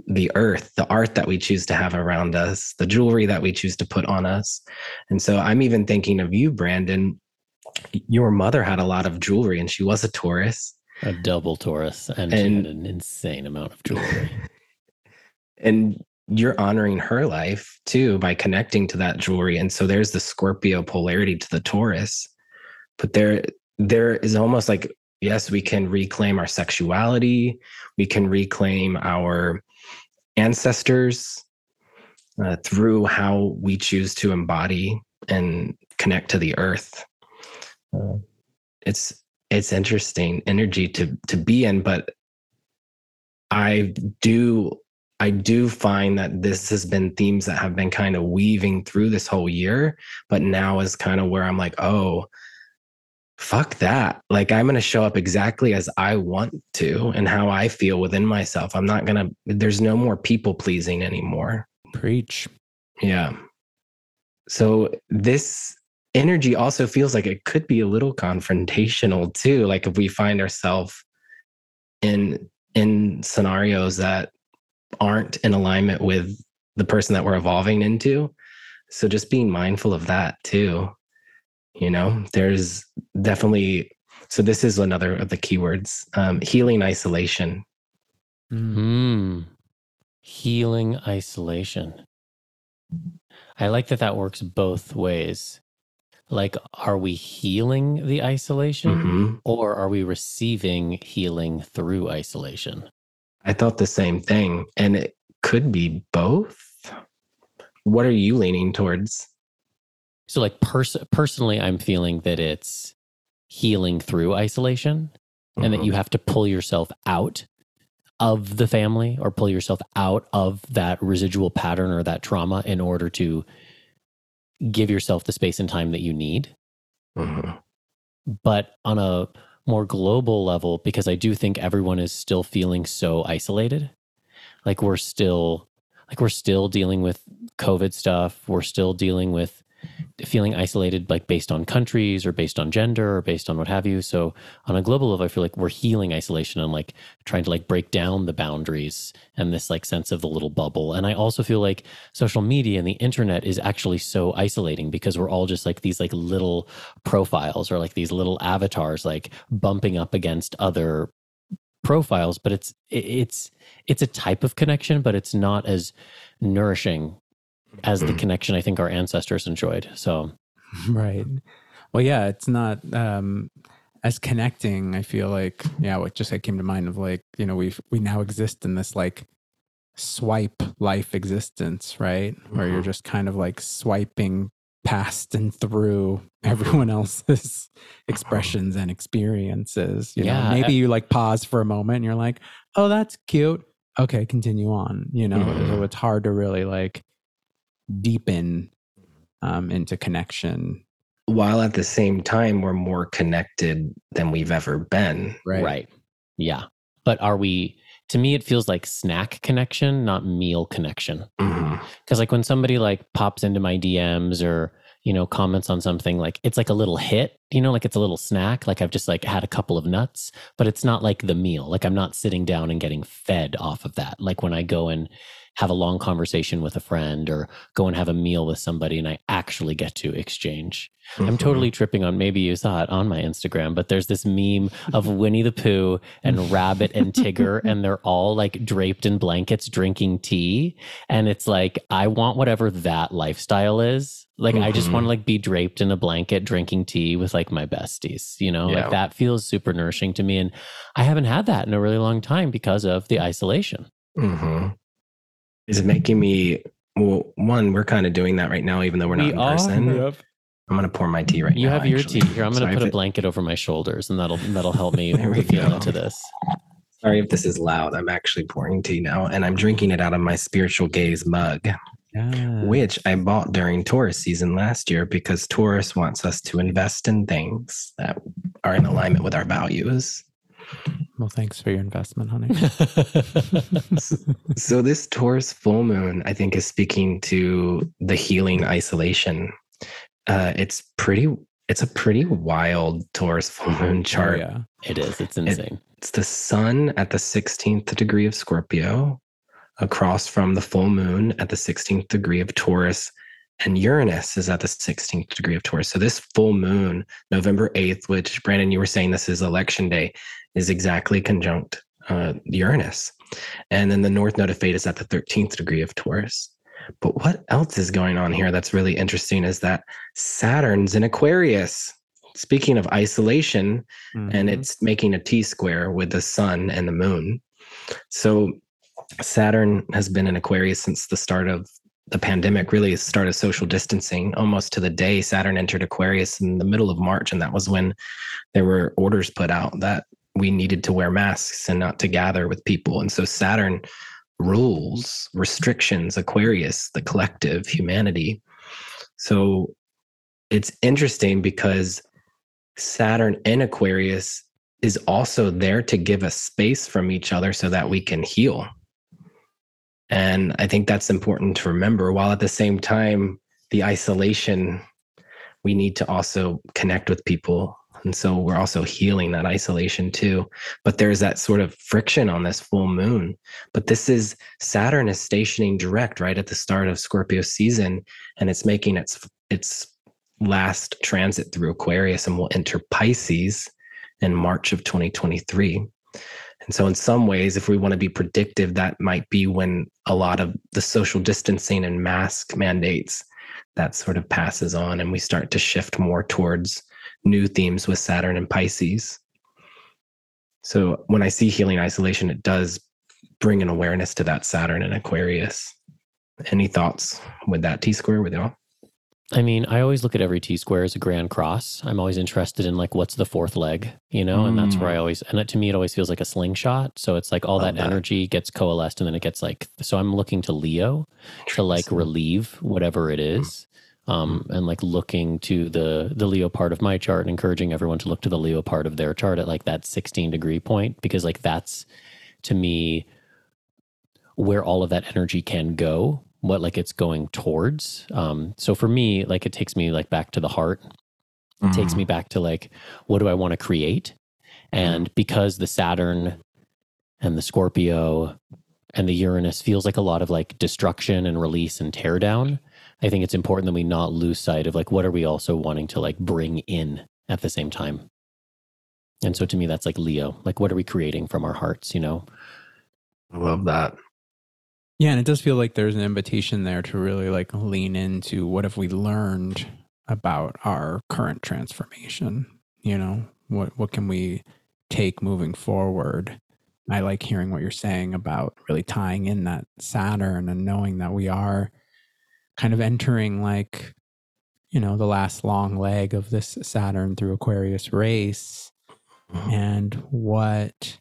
the earth, the art that we choose to have around us, the jewelry that we choose to put on us. And so I'm even thinking of you, Brandon. Your mother had a lot of jewelry and she was a Taurus. A double Taurus, and, she had an insane amount of jewelry. and you're honoring her life too by connecting to that jewelry. And so there's the scorpio polarity to the taurus but there there is almost like yes we can reclaim our sexuality. We can reclaim our ancestors uh, through how we choose to embody and connect to the earth. Uh, it's it's interesting energy to to be in but i do I do find that this has been themes that have been kind of weaving through this whole year, but now is kind of where I'm like, oh, fuck that. Like, I'm going to show up exactly as I want to and how I feel within myself. I'm not going to, there's no more people pleasing anymore. Preach. Yeah. So this energy also feels like it could be a little confrontational too. Like if we find ourselves in in scenarios that aren't in alignment with the person that we're evolving into. So just being mindful of that too. You know, there's definitely so this is another of the keywords. Um, healing isolation. Mm. Hmm. Healing isolation. I like that that works both ways. Like, are we healing the isolation hmm or are we receiving healing through isolation? I thought the same thing, and it could be both. What are you leaning towards? So, like, pers- personally, I'm feeling that it's healing through isolation and that you have to pull yourself out of the family or pull yourself out of that residual pattern or that trauma in order to give yourself the space and time that you need. Mhm. But on a more global level, because I do think everyone is still feeling so isolated, like we're still like we're still dealing with COVID stuff. We're still dealing with feeling isolated, like based on countries or based on gender or based on what have you. So on a global level, I feel like we're healing isolation and like trying to like break down the boundaries and this like sense of the little bubble. And I also feel like social media and the internet is actually so isolating because we're all just like these like little profiles or like these little avatars like bumping up against other profiles but it's it's it's a type of connection but it's not as nourishing as the Mhm. connection i think our ancestors enjoyed so Right. Well, yeah, it's not um as connecting. I feel like, yeah, what just like came to mind of like, you know, we've we now exist in this like swipe life existence, right? Where you're Mhm. just kind of like swiping past and through everyone else's expressions and experiences. You Yeah, know, maybe you like pause for a moment and you're like, oh, that's cute. Okay, continue on. You know, Mhm. so it's hard to really like deepen um, into connection. While at the same time, we're more connected than we've ever been. right. Yeah. But are we to me it feels like snack connection not meal connection. Because like when somebody like pops into my dms or you know comments on something like it's like a little hit you know like it's a little snack like i've just like had a couple of nuts but it's not like the meal. Like i'm not sitting down and getting fed off of that. Like when i go and have a long conversation with a friend or go and have a meal with somebody and i actually get to exchange I'm Mhm. totally tripping on maybe you saw it on my Instagram, but there's this meme of Winnie the Pooh and Rabbit and Tigger, and they're all like draped in blankets drinking tea. And it's like, I want whatever that lifestyle is. Like, I just want to like be draped in a blanket drinking tea with like my besties, you know, Yeah. like that feels super nourishing to me. And I haven't had that in a really long time because of the isolation. hmm Is making me well. One, we're kind of doing that right now, even though we're not in person. I'm gonna pour my tea right now. You now. have your actually. tea here. I'm going Sorry to put a it- blanket over my shoulders and that'll, that'll help me There we feel into this. Sorry if this is loud. I'm actually pouring tea now, and I'm drinking it out of my Spiritual Gayz mug, Yeah. which I bought during Taurus season last year because Taurus wants us to invest in things that are in alignment with our values. Well, thanks for your investment, honey. So this Taurus full moon, I think, is speaking to the healing isolation. Uh, it's pretty. It's a pretty wild Taurus full moon Oh, chart. yeah. It is. It's insane. It's the sun at the 16th degree of Scorpio, across from the full moon at the 16th degree of Taurus, and Uranus is at the 16th degree of Taurus. So this full moon, November 8th, which Brandon, you were saying this is election day, is exactly conjunct uh, Uranus. And then the North Node of Fate is at the 13th degree of Taurus. But what else is going on here that's really interesting is that Saturn's in Aquarius. Speaking of isolation, and Mhm. it's making a T square with the sun and the moon. So Saturn has been in Aquarius since the start of the pandemic, really the start of social distancing, almost to the day Saturn entered Aquarius in the middle of March. And that was when there were orders put out that we needed to wear masks and not to gather with people. And so Saturn rules, restrictions, Aquarius, the collective, humanity. So it's interesting because Saturn in Aquarius is also there to give us space from each other so that we can heal. And I think that's important to remember, while at the same time, the isolation, we need to also connect with people. And so we're also healing that isolation too. But there's that sort of friction on this full moon. But this is Saturn is stationing direct right at the start of Scorpio season, and it's making its its last transit through Aquarius and will enter Pisces in March of 2023. And so, in some ways, if we want to be predictive, that might be when a lot of the social distancing and mask mandates that sort of passes on and we start to shift more towards new themes with Saturn and Pisces. So when I see healing isolation, it does bring an awareness to that Saturn and Aquarius. Any thoughts with that T square with y'all? I mean, I always look at every T square as a grand cross. I'm always interested in like what's the fourth leg, you know, and that's where I Mm. always and it, to me it always feels like a slingshot. So it's like all that, that. energy gets coalesced and then it gets like so I'm looking to Leo to like relieve whatever it is. Um, and like looking to the the Leo part of my chart and encouraging everyone to look to the Leo part of their chart at like that 16 degree point because like that's to me where all of that energy can go what like it's going towards. Um so for me like it takes me like back to the heart. It takes Mm. me back to like what do i want to create and because the saturn and the scorpio and the uranus feels like a lot of like destruction and release and tear down i think it's important that we not lose sight of like what are we also wanting to like bring in at the same time and so to me that's like leo like what are we creating from our hearts you know I love that. Yeah, and it does feel like there's an invitation there to really like lean into what have we learned about our current transformation? You know, what what can we take moving forward? I like hearing what you're saying about really tying in that Saturn and knowing that we are kind of entering like you know the last long leg of this Saturn through Aquarius race Mhm. and what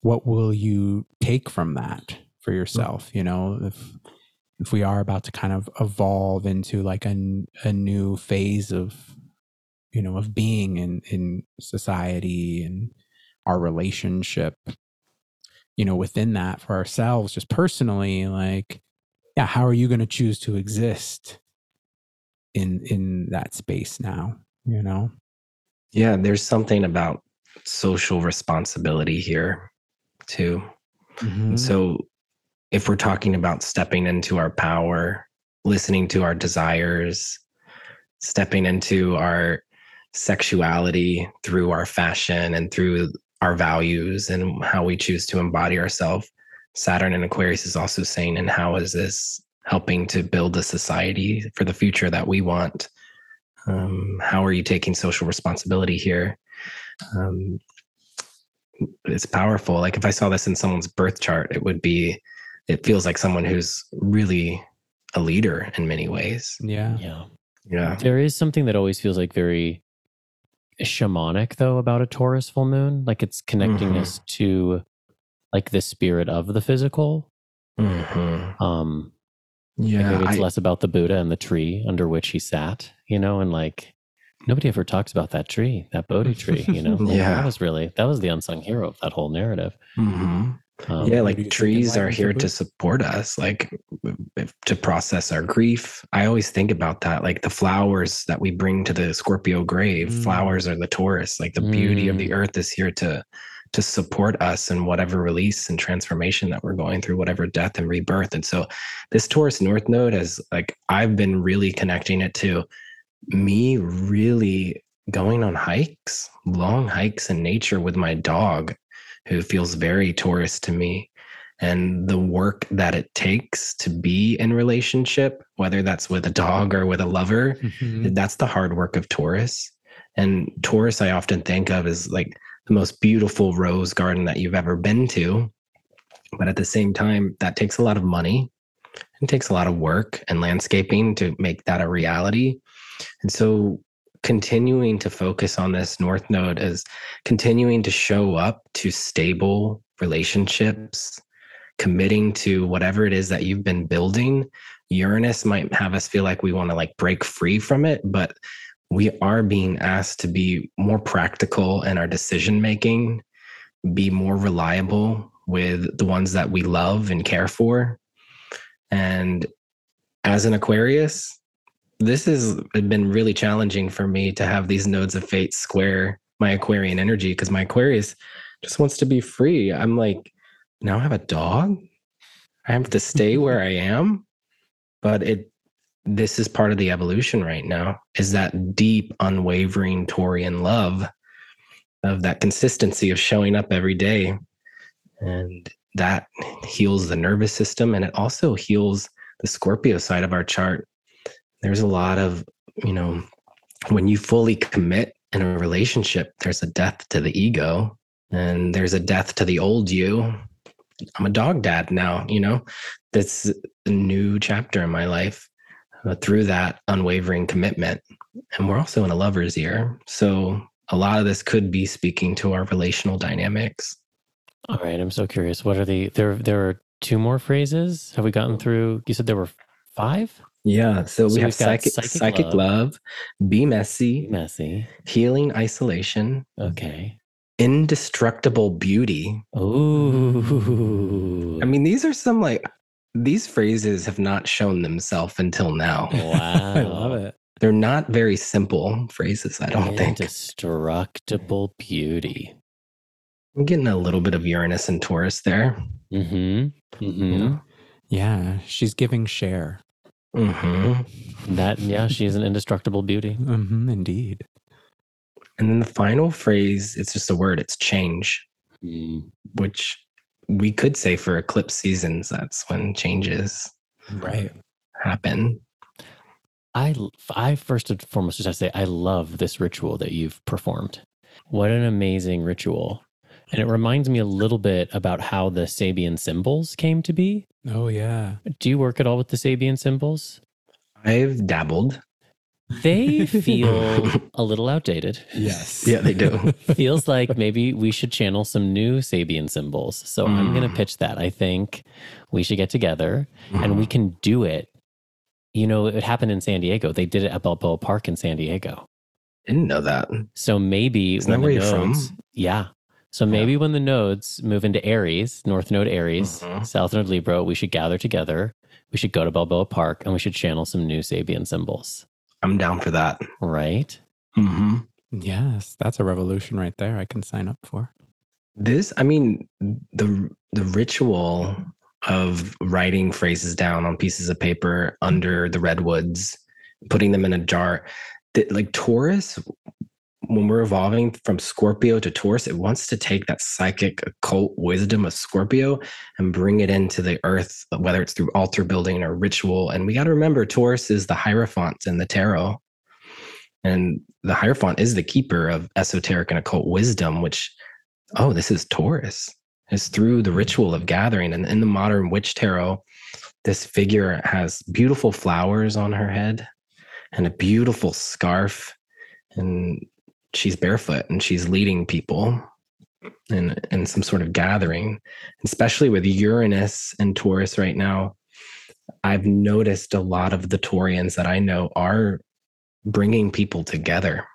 what will you take from that for yourself you know if if we are about to kind of evolve into like a, a new phase of you know of being in in society and our relationship you know within that for ourselves just personally like yeah how are you going to choose to exist in in that space now you know Yeah, there's something about social responsibility here too. Mhm. So, if we're talking about stepping into our power, listening to our desires, stepping into our sexuality through our fashion and through our values and how we choose to embody ourselves, Saturn and Aquarius is also saying, and how is this helping to build a society for the future that we want? Um, how are you taking social responsibility here? Um, it's powerful. Like if I saw this in someone's birth chart, it would be, it feels like someone who's really a leader in many ways. yeah yeah Yeah. There is something that always feels like very shamanic though about a Taurus full moon. Like it's connecting Mhm. us to like the spirit of the physical. hmm Um Yeah. maybe it's I- less about the Buddha and the tree under which he sat, you know, and like nobody ever talks about that tree, that Bodhi tree, you know. Yeah. That was really that was the unsung hero of that whole narrative. Mhm. Um, yeah, like do you think trees are here to support us, like to process our grief. I always think about that, like the flowers that we bring to the Scorpio grave. Mm. Flowers are the Taurus. Like the beauty of Mm. the earth is here to to support us in whatever release and transformation that we're going through, whatever death and rebirth. And so, this Taurus North Node has like I've been really connecting it to me really going on hikes, long hikes in nature with my dog, who feels very Taurus to me. And the work that it takes to be in relationship, whether that's with a dog or with a lover, Mhm. that's the hard work of Taurus. And Taurus, I often think of as like the most beautiful rose garden that you've ever been to. But at the same time, that takes a lot of money. It takes a lot of work and landscaping to make that a reality. And so continuing to focus on this North Node is continuing to show up to stable relationships, committing to whatever it is that you've been building. Uranus might have us feel like we want to like break free from it, but we are being asked to be more practical in our decision making, be more reliable with the ones that we love and care for. And as an Aquarius, this has been really challenging for me to have these nodes of fate square my Aquarian energy because my Aquarius just wants to be free. I'm like, now I have a dog. I have to stay where I am. But it this is part of the evolution right now, is that deep, unwavering Taurian love of that consistency of showing up every day. And that heals the nervous system and it also heals the Scorpio side of our chart there's a lot of, you know, when you fully commit in a relationship, there's a death to the ego and there's a death to the old you. I'm a dog dad now, you know, that's a new chapter in my life through that unwavering commitment. And we're also in a lover's year. So a lot of this could be speaking to our relational dynamics. All right. I'm so curious. What are the, there, there are two more phrases. Have we gotten through? You said there were five? Yeah. So, So we have psychic, psychic psychic, love. love, be messy, Messy. healing isolation, Okay. indestructible beauty. Ooh. I mean, these are some like, these phrases have not shown themselves until now. wow. I love it. They're not very simple phrases, I don't think. Indestructible beauty. I'm getting a little bit of Uranus and Taurus there. Mm-hmm. Mm-hmm. Yeah. Yeah, she's giving Cher. hmm That yeah, she's an indestructible beauty. hmm indeed. And then the final phrase, it's just a word, it's change, Mm. which we could say for eclipse seasons, that's when changes Right. happen. I I first and foremost just have to say I love this ritual that you've performed. What an amazing ritual. And it reminds me a little bit about how the Sabian symbols came to be. Oh yeah. Do you work at all with the Sabian symbols? I've dabbled. They feel a little outdated. Yes. Yeah, they do. Feels like maybe we should channel some new Sabian symbols. So I'm going to Mm. pitch that. I think we should get together and Mm-hmm. we can do it. You know, it happened in San Diego. They did it at Balboa Park in San Diego. didn't know that. So maybe Isn't that when where the you're from? nodes, yeah. So maybe when the nodes move into Aries, North Node Aries, Mhm. South Node Libra, we should gather together. We should go to Balboa Park and we should channel some new Sabian symbols, I'm down for that. right? hmm Yes, that's a revolution right there. I can sign up for. This, I mean, the the ritual of writing phrases down on pieces of paper under the redwoods, putting them in a jar. That like Taurus, when we're evolving from Scorpio to Taurus, it wants to take that psychic occult wisdom of Scorpio and bring it into the earth, whether it's through altar building or ritual. And we got to remember Taurus is the Hierophant in the tarot. And the Hierophant is the keeper of esoteric and occult wisdom, which, oh, this is Taurus. It's through the ritual of gathering. And in the modern witch tarot, this figure has beautiful flowers on her head and a beautiful scarf. And she's barefoot and she's leading people in, in some sort of gathering, especially with Uranus and Taurus right now. I've noticed a lot of the Taurians that I know are bringing people together.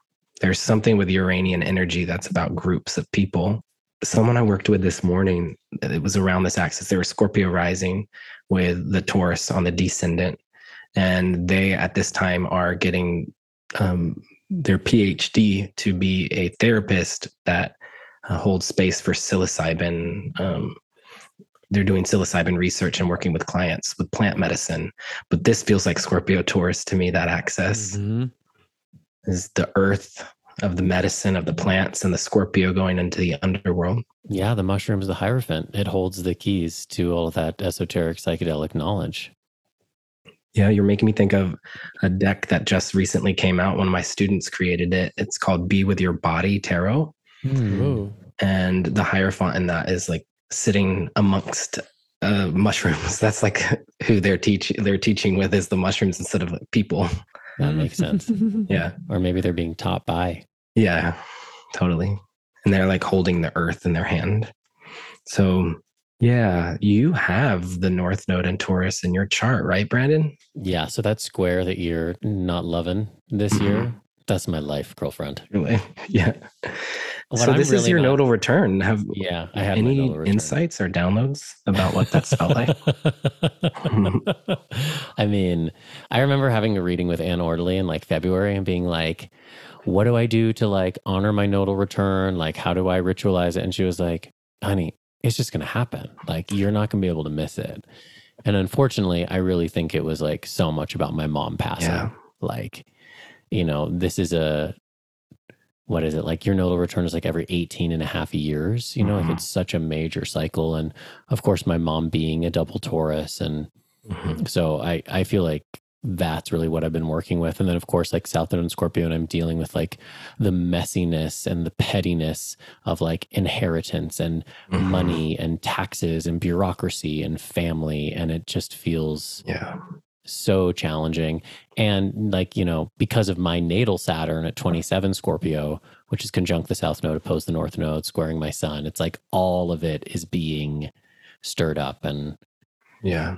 There's something with Uranian energy that's about groups of people. Someone I worked with this morning, it was around this axis. They were Scorpio rising with the Taurus on the descendant. And they, at this time, are getting um, their PhD to be a therapist that uh, holds space for psilocybin. Um, they're doing psilocybin research and working with clients with plant medicine. But this feels like Scorpio Taurus to me, that axis Mhm. is the earth of the medicine of the plants and the Scorpio going into the underworld. Yeah, the mushroom's the Hierophant. It holds the keys to all of that esoteric psychedelic knowledge. Yeah, you're making me think of a deck that just recently came out. One of my students created it. It's called Be With Your Body Tarot. Ooh. And the Hierophant in that is like sitting amongst uh, mushrooms. That's like who they're teaching they're teaching with is the mushrooms instead of like people. That makes sense. Yeah. Or maybe they're being taught by. Yeah, totally. And they're like holding the earth in their hand. So, yeah, you have the North Node and Taurus in your chart, right, Brandon? Yeah, so that square that you're not loving this Mhm. year, that's my life, girlfriend. Really? Yeah. What so, I'm this is your not- nodal return. Have Yeah, I have any insights or downloads about what that's felt like? I mean, I remember having a reading with Anne Orderly in like February and being like, what do I do to like honor my nodal return? Like, how do I ritualize it? And she was like, honey, it's just going to happen. Like, you're not going to be able to miss it. And unfortunately, I really think it was like so much about my mom passing. Yeah. Like, you know, this is a, what is it? Like your nodal return is like every 18 and a half years, you know, Mhm. like it's such a major cycle. And of course, my mom being a double Taurus. And Mhm. so I, I feel like that's really what I've been working with. And then, of course, like South Node and Scorpio, and I'm dealing with like the messiness and the pettiness of like inheritance and Mhm. money and taxes and bureaucracy and family. And it just feels Yeah. so challenging. And like, you know, because of my natal Saturn at 27 Scorpio, which is conjunct the South Node, opposed the North Node, squaring my Sun, it's like all of it is being stirred up and Yeah.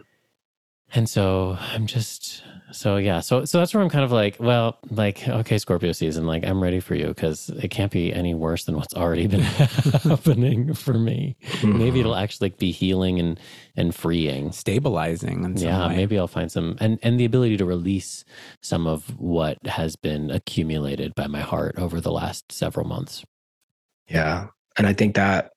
And so I'm just so yeah so so that's where I'm kind of like well like okay Scorpio season like I'm ready for you because it can't be any worse than what's already been happening for me. Maybe Mhm. it'll actually like be healing and and freeing. Stabilizing and Yeah, maybe I'll find some and and the ability to release some of what has been accumulated by my heart over the last several months. Yeah. And I think that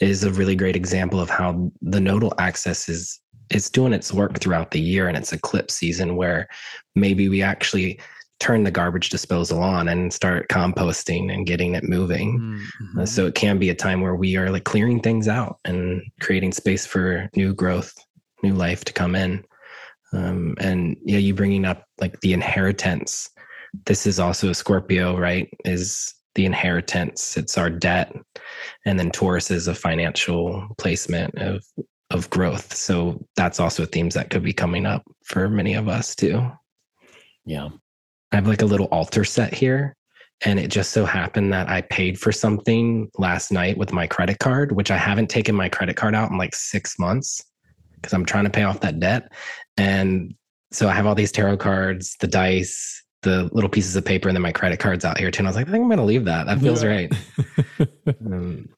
is a really great example of how the nodal axis is it's doing its work throughout the year and it's eclipse season where maybe we actually turn the garbage disposal on and start composting and getting it moving. Mm-hmm. Uh, So it can be a time where we are like clearing things out and creating space for new growth, new life to come in. Um, and yeah, you bringing up like the inheritance. This is also a Scorpio, right? Is the inheritance? It's our debt, and then Taurus is a financial placement of of growth. So that's also themes that could be coming up for many of us too. Yeah. I have like a little altar set here. And it just so happened that I paid for something last night with my credit card, which I haven't taken my credit card out in like six months because I'm trying to pay off that debt. And so I have all these tarot cards, the dice, the little pieces of paper, and then my credit cards out here too. And I was like, I think I'm going to leave that. That feels Yeah. right. Um,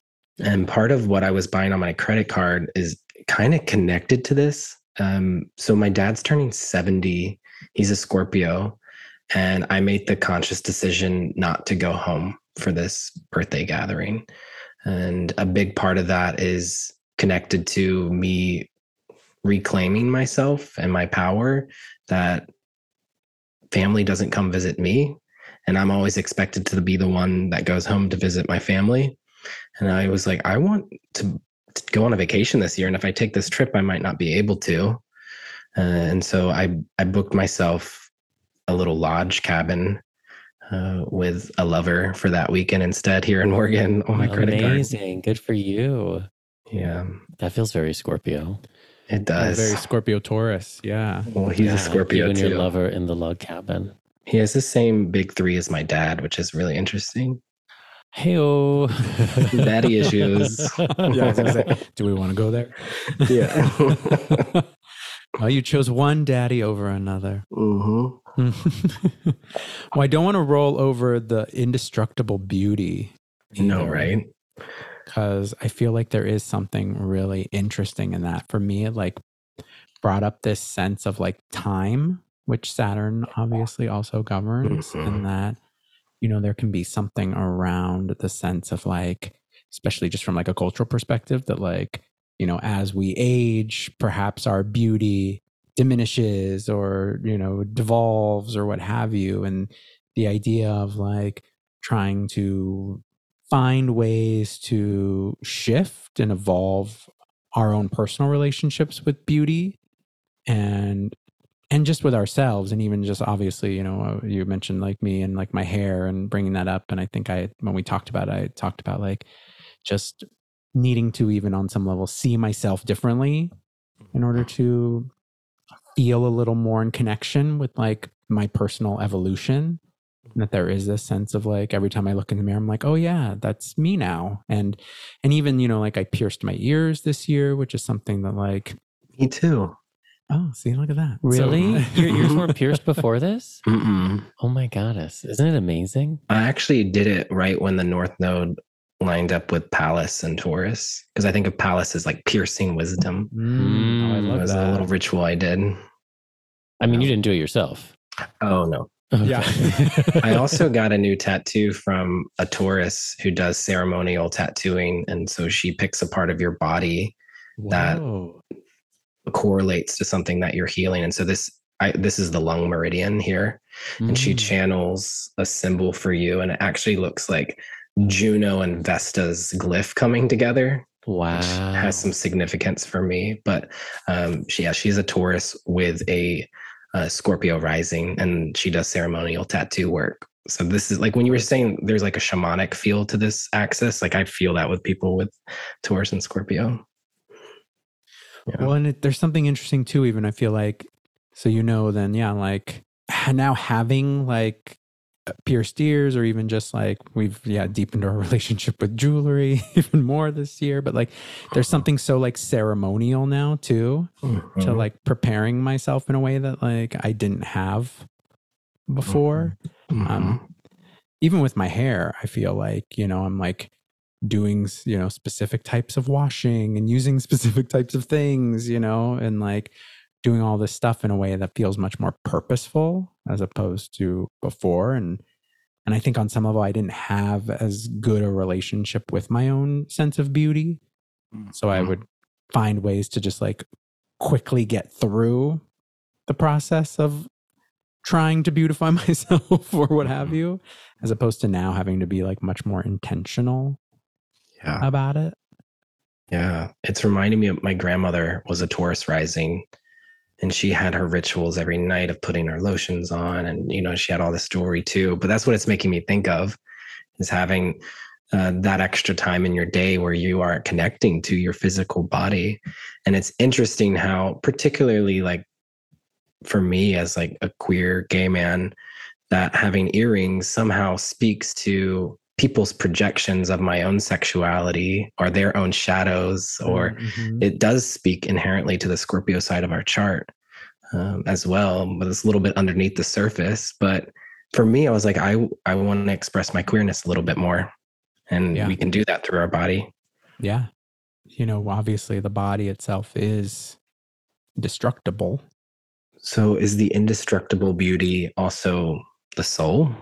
and part of what I was buying on my credit card is kind of connected to this. Um, so my dad's turning 70. He's a Scorpio. And I made the conscious decision not to go home for this birthday gathering. And a big part of that is connected to me reclaiming myself and my power that family doesn't come visit me. And I'm always expected to be the one that goes home to visit my family. And I was like, I want to, go on a vacation this year. And if I take this trip, I might not be able to. Uh, and so I, I booked myself a little lodge cabin uh, with a lover for that weekend instead here in Oregon on my credit card. Amazing. Good for you. Yeah, That feels very Scorpio. it Oh, does. very Scorpio Taurus. Yeah. well, he's Yeah, a Scorpio you and too. your lover in the log cabin. He has the same big three as my dad, which is really interesting. Hey, Daddy issues. yeah, say, do we want to go there? Yeah. well, you chose one daddy over another. hmm well, I don't want to roll over the indestructible beauty. No, right? Because I feel like there is something really interesting in that. For me, it like brought up this sense of like time, which Saturn obviously also governs, Mhm. and that, you know, there can be something around the sense of like, especially just from like a cultural perspective, that like, you know, as we age, perhaps our beauty diminishes or, you know, devolves or what have you. And the idea of like trying to find ways to shift and evolve our own personal relationships with beauty and and just with ourselves and even just obviously you know uh, you mentioned like me and like my hair and bringing that up and i think i when we talked about it i talked about like just needing to even on some level see myself differently in order to feel a little more in connection with like my personal evolution and that there is this sense of like every time i look in the mirror i'm like oh yeah that's me now and and even you know like i pierced my ears this year which is something that like Me too. Oh see look at that So- Really? Your ears weren't pierced before this? Mm-mm. Oh my goddess. Isn't it amazing? I actually did it right when the North Node lined up with Pallas and Taurus because I think of Pallas as like piercing wisdom. Mm, oh, i Mm, It love was that a little ritual I did. I mean, you didn't do it yourself. Oh no. yeah I also got a new tattoo from a Taurus who does ceremonial tattooing. And so she picks a part of your body that- Whoa. Correlates to something that you're healing. And so this I, this is the lung meridian here, and she Mm. channels a symbol for you, and it actually looks like Juno and Vesta's glyph coming together, wow. which has some significance for me. But um, she, yeah, she's a Taurus with a uh, Scorpio rising, and she does ceremonial tattoo work. So this is like when you were saying there's like a shamanic feel to this axis. Like I feel that with people with Taurus and Scorpio. Yeah. Well, and it, there's something interesting too. Even I feel like, so you know, then yeah, like now having like uh, pierced ears or even just like we've yeah deepened our relationship with jewelry even more this year but like there's something so like ceremonial now too mm-hmm. to like preparing myself in a way that like i didn't have before mm-hmm. um even with my hair i feel like you know i'm like doing you know specific types of washing and using specific types of things you know and like doing all this stuff in a way that feels much more purposeful as opposed to before and and I think on some level I didn't have as good a relationship with my own sense of beauty. So I mm-hmm. would find ways to just like quickly get through the process of trying to beautify myself or what have mm-hmm. you, as opposed to now having to be like much more intentional yeah. about it. Yeah. It's reminding me of my grandmother was a Taurus rising and she had her rituals every night of putting her lotions on and you know she had all this jewelry too but that's what it's making me think of is having uh, that extra time in your day where you are connecting to your physical body and it's interesting how particularly like for me as like a queer gay man that having earrings somehow speaks to people's projections of my own sexuality or their own shadows, or mm-hmm. it does speak inherently to the Scorpio side of our chart um, as well, but it's a little bit underneath the surface. But for me, I was like, I I want to express my queerness a little bit more, and yeah. we can do that through our body. Yeah, you know, obviously the body itself is destructible. So, is the indestructible beauty also the soul?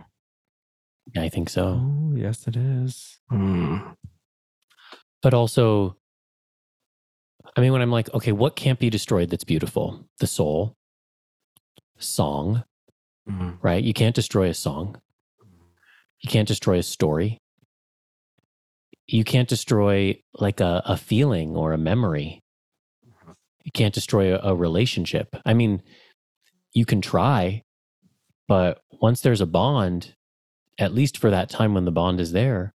Yeah, I think so. Oh, yes, it is. Mm. But also, I mean, when I'm like, okay, what can't be destroyed that's beautiful? The soul, song, mm. right? You can't destroy a song. You can't destroy a story. You can't destroy like a, a feeling or a memory. You can't destroy a, a relationship. I mean, you can try, but once there's a bond, at least for that time when the bond is there,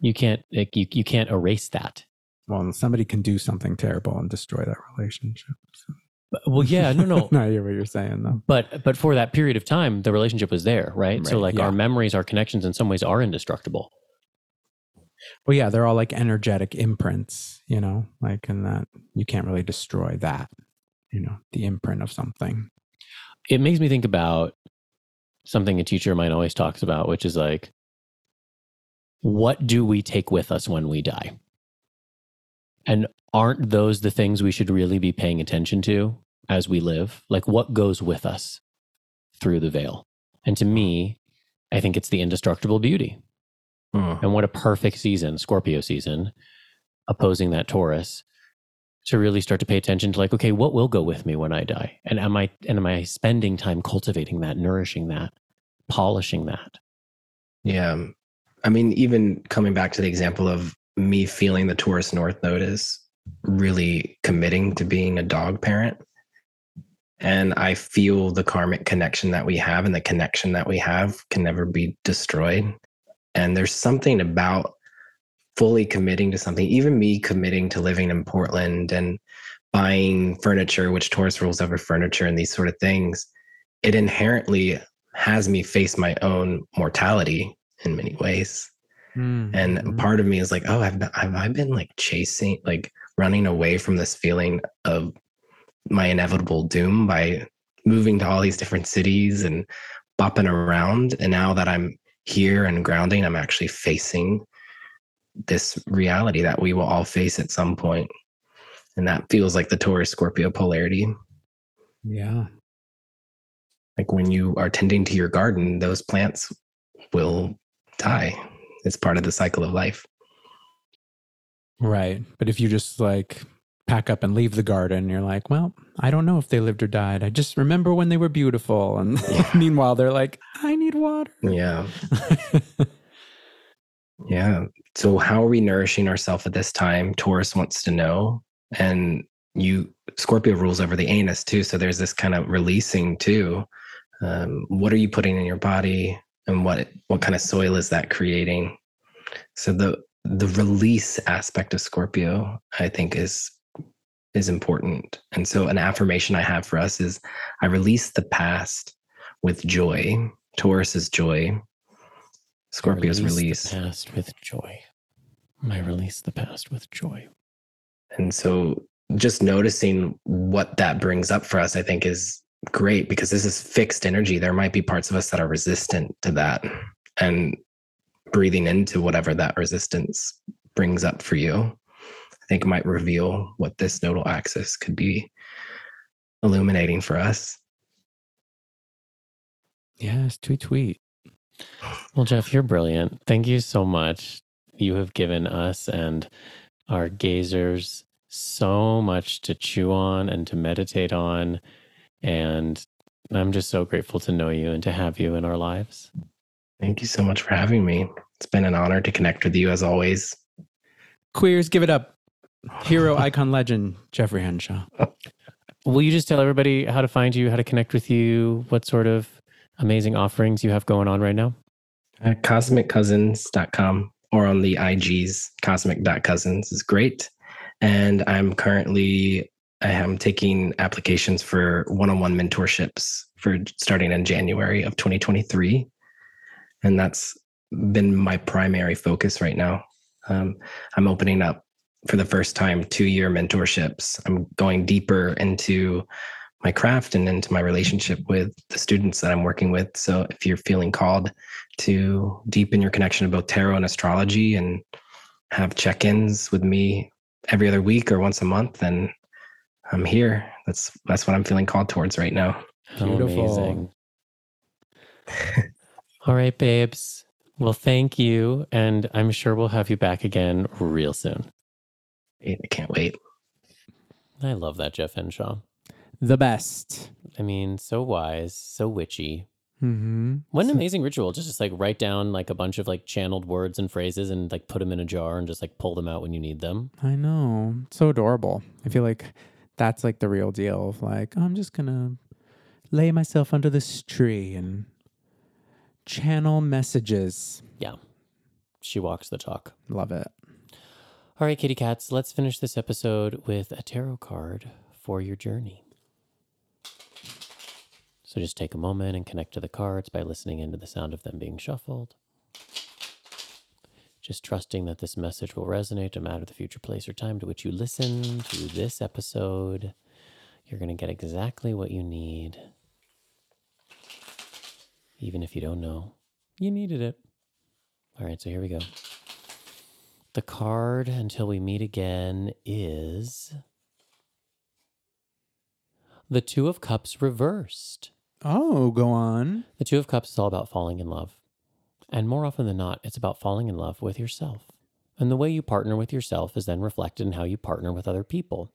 you can't like, you you can't erase that. Well, somebody can do something terrible and destroy that relationship. So. Well, yeah, no, no. no, I hear what you're saying though. But but for that period of time, the relationship was there, right? right so like yeah. our memories, our connections, in some ways, are indestructible. Well, yeah, they're all like energetic imprints, you know, like in that you can't really destroy that, you know, the imprint of something. It makes me think about something a teacher of mine always talks about, which is like, what do we take with us when we die? And aren't those the things we should really be paying attention to as we live? Like, what goes with us through the veil? And to me, I think it's the indestructible beauty. Mm. And what a perfect season, Scorpio season, opposing that Taurus, to really start to pay attention to like okay what will go with me when i die? And am i and am i spending time cultivating that nourishing that polishing that? Yeah. I mean even coming back to the example of me feeling the taurus north node is really committing to being a dog parent. And i feel the karmic connection that we have and the connection that we have can never be destroyed. And there's something about fully committing to something, even me committing to living in Portland and buying furniture, which Taurus rules over furniture and these sort of things, it inherently has me face my own mortality in many ways. Mm-hmm. And part of me is like, oh, I've have I been like chasing, like running away from this feeling of my inevitable doom by moving to all these different cities and bopping around? And now that I'm here and grounding, I'm actually facing this reality that we will all face at some point. And that feels like the Taurus Scorpio polarity. Yeah. Like when you are tending to your garden, those plants will die. It's part of the cycle of life. Right. But if you just like pack up and leave the garden, you're like, well, I don't know if they lived or died. I just remember when they were beautiful. And yeah. meanwhile, they're like, I need water. Yeah. yeah. So, how are we nourishing ourselves at this time? Taurus wants to know. And you Scorpio rules over the anus too. So there's this kind of releasing too. Um, what are you putting in your body, and what what kind of soil is that creating? So the the release aspect of Scorpio, I think, is is important. And so an affirmation I have for us is I release the past with joy. Taurus is joy. Scorpio's release. release. The past with joy. I release the past with joy. And so just noticing what that brings up for us, I think is great because this is fixed energy. There might be parts of us that are resistant to that. And breathing into whatever that resistance brings up for you, I think might reveal what this nodal axis could be illuminating for us. Yes, tweet tweet. Well, Jeff, you're brilliant. Thank you so much. You have given us and our gazers so much to chew on and to meditate on. And I'm just so grateful to know you and to have you in our lives. Thank you so much for having me. It's been an honor to connect with you as always. Queers, give it up. Hero, icon, legend, Jeffrey Hinshaw. Will you just tell everybody how to find you, how to connect with you, what sort of amazing offerings you have going on right now? At cosmiccousins.com or on the IGs, cosmic.cousins is great. And I'm currently I am taking applications for one-on-one mentorships for starting in January of 2023. And that's been my primary focus right now. Um, I'm opening up for the first time two-year mentorships. I'm going deeper into my craft and into my relationship with the students that I'm working with. So if you're feeling called to deepen your connection to both tarot and astrology and have check-ins with me every other week or once a month, then I'm here. That's that's what I'm feeling called towards right now. Beautiful. amazing. All right, babes. Well, thank you. And I'm sure we'll have you back again real soon. I can't wait. I love that, Jeff Hinshaw. The best. I mean, so wise, so witchy. Mm-hmm. What an amazing ritual. Just, just like write down like a bunch of like channeled words and phrases and like put them in a jar and just like pull them out when you need them. I know. So adorable. I feel like that's like the real deal of like, I'm just gonna lay myself under this tree and channel messages. Yeah, she walks the talk. Love it. All right, kitty cats, let's finish this episode with a tarot card for your journey. So just take a moment and connect to the cards by listening into the sound of them being shuffled. Just trusting that this message will resonate no matter the future place or time to which you listen to this episode. You're going to get exactly what you need. Even if you don't know, you needed it. All right, so here we go. The card until we meet again is the Two of Cups reversed. Oh, go on. The Two of Cups is all about falling in love. And more often than not, it's about falling in love with yourself. And the way you partner with yourself is then reflected in how you partner with other people.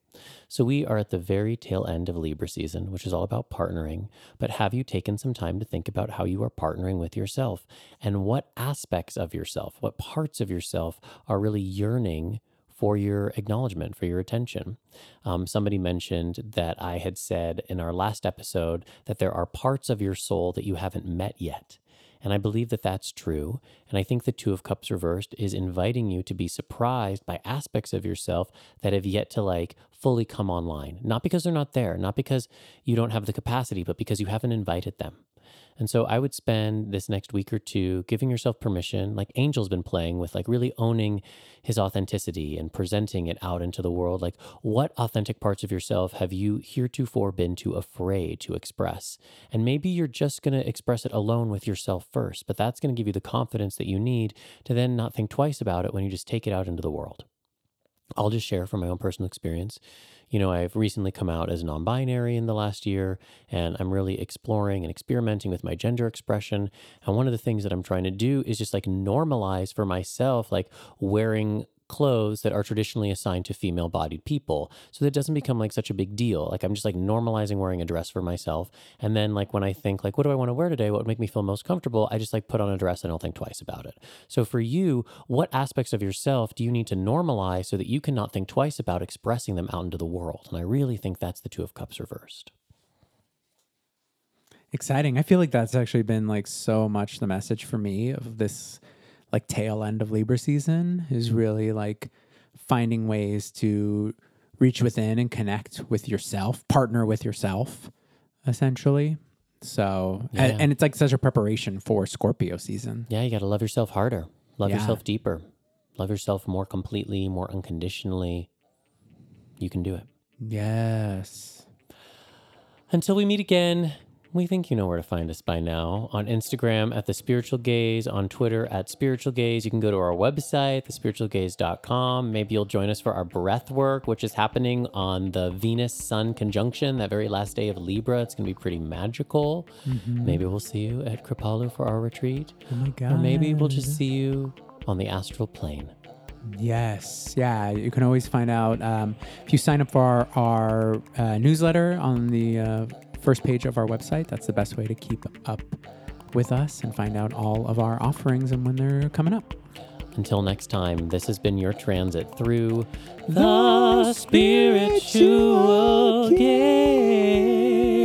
So we are at the very tail end of Libra season, which is all about partnering. But have you taken some time to think about how you are partnering with yourself and what aspects of yourself, what parts of yourself are really yearning for your acknowledgement, for your attention? Um, somebody mentioned that I had said in our last episode that there are parts of your soul that you haven't met yet. And I believe that that's true. And I think the Two of Cups reversed is inviting you to be surprised by aspects of yourself that have yet to like fully come online. Not because they're not there, not because you don't have the capacity, but because you haven't invited them. And so I would spend this next week or two giving yourself permission, like Angel's been playing with, like really owning his authenticity and presenting it out into the world. Like, what authentic parts of yourself have you heretofore been too afraid to express? And maybe you're just going to express it alone with yourself first, but that's going to give you the confidence that you need to then not think twice about it when you just take it out into the world. I'll just share from my own personal experience. You know, I've recently come out as non binary in the last year, and I'm really exploring and experimenting with my gender expression. And one of the things that I'm trying to do is just like normalize for myself, like wearing clothes that are traditionally assigned to female bodied people. So that it doesn't become like such a big deal. Like i'm just like normalizing wearing a dress for myself. And then like when i think like what do i want to wear today? What would make me feel most comfortable? I just like put on a dress and i'll think twice about it. So for you what aspects of yourself do you need to normalize so that you can not think twice about expressing them out into the world? And i really think that's the two of cups reversed. Exciting. I feel like that's actually been like so much the message for me of this like tail end of Libra season is mm-hmm. really like finding ways to reach within and connect with yourself, partner with yourself, essentially. So, Yeah. and, and it's like such a preparation for Scorpio season. Yeah, you got to love yourself harder. Love Yeah. yourself deeper. Love yourself more completely, more unconditionally. You can do it. Yes. Until we meet again, we think you know where to find us by now. On Instagram at The Spiritual Gayz, on Twitter at Spiritual Gayz. You can go to our website, thespiritualgayz.com. Maybe you'll join us for our breath work, which is happening on the Venus Sun conjunction, that very last day of Libra. It's going to be pretty magical. Maybe we'll see you at Kripalu for our retreat. Oh my God. Or maybe we'll just see you on the astral plane. Yes. Yeah. You can always find out um, if you sign up for our, our uh, newsletter on the uh, first page of our website. That's the best way to keep up with us and find out all of our offerings and when they're coming up. Until next time, this has been your transit through the spiritual gate.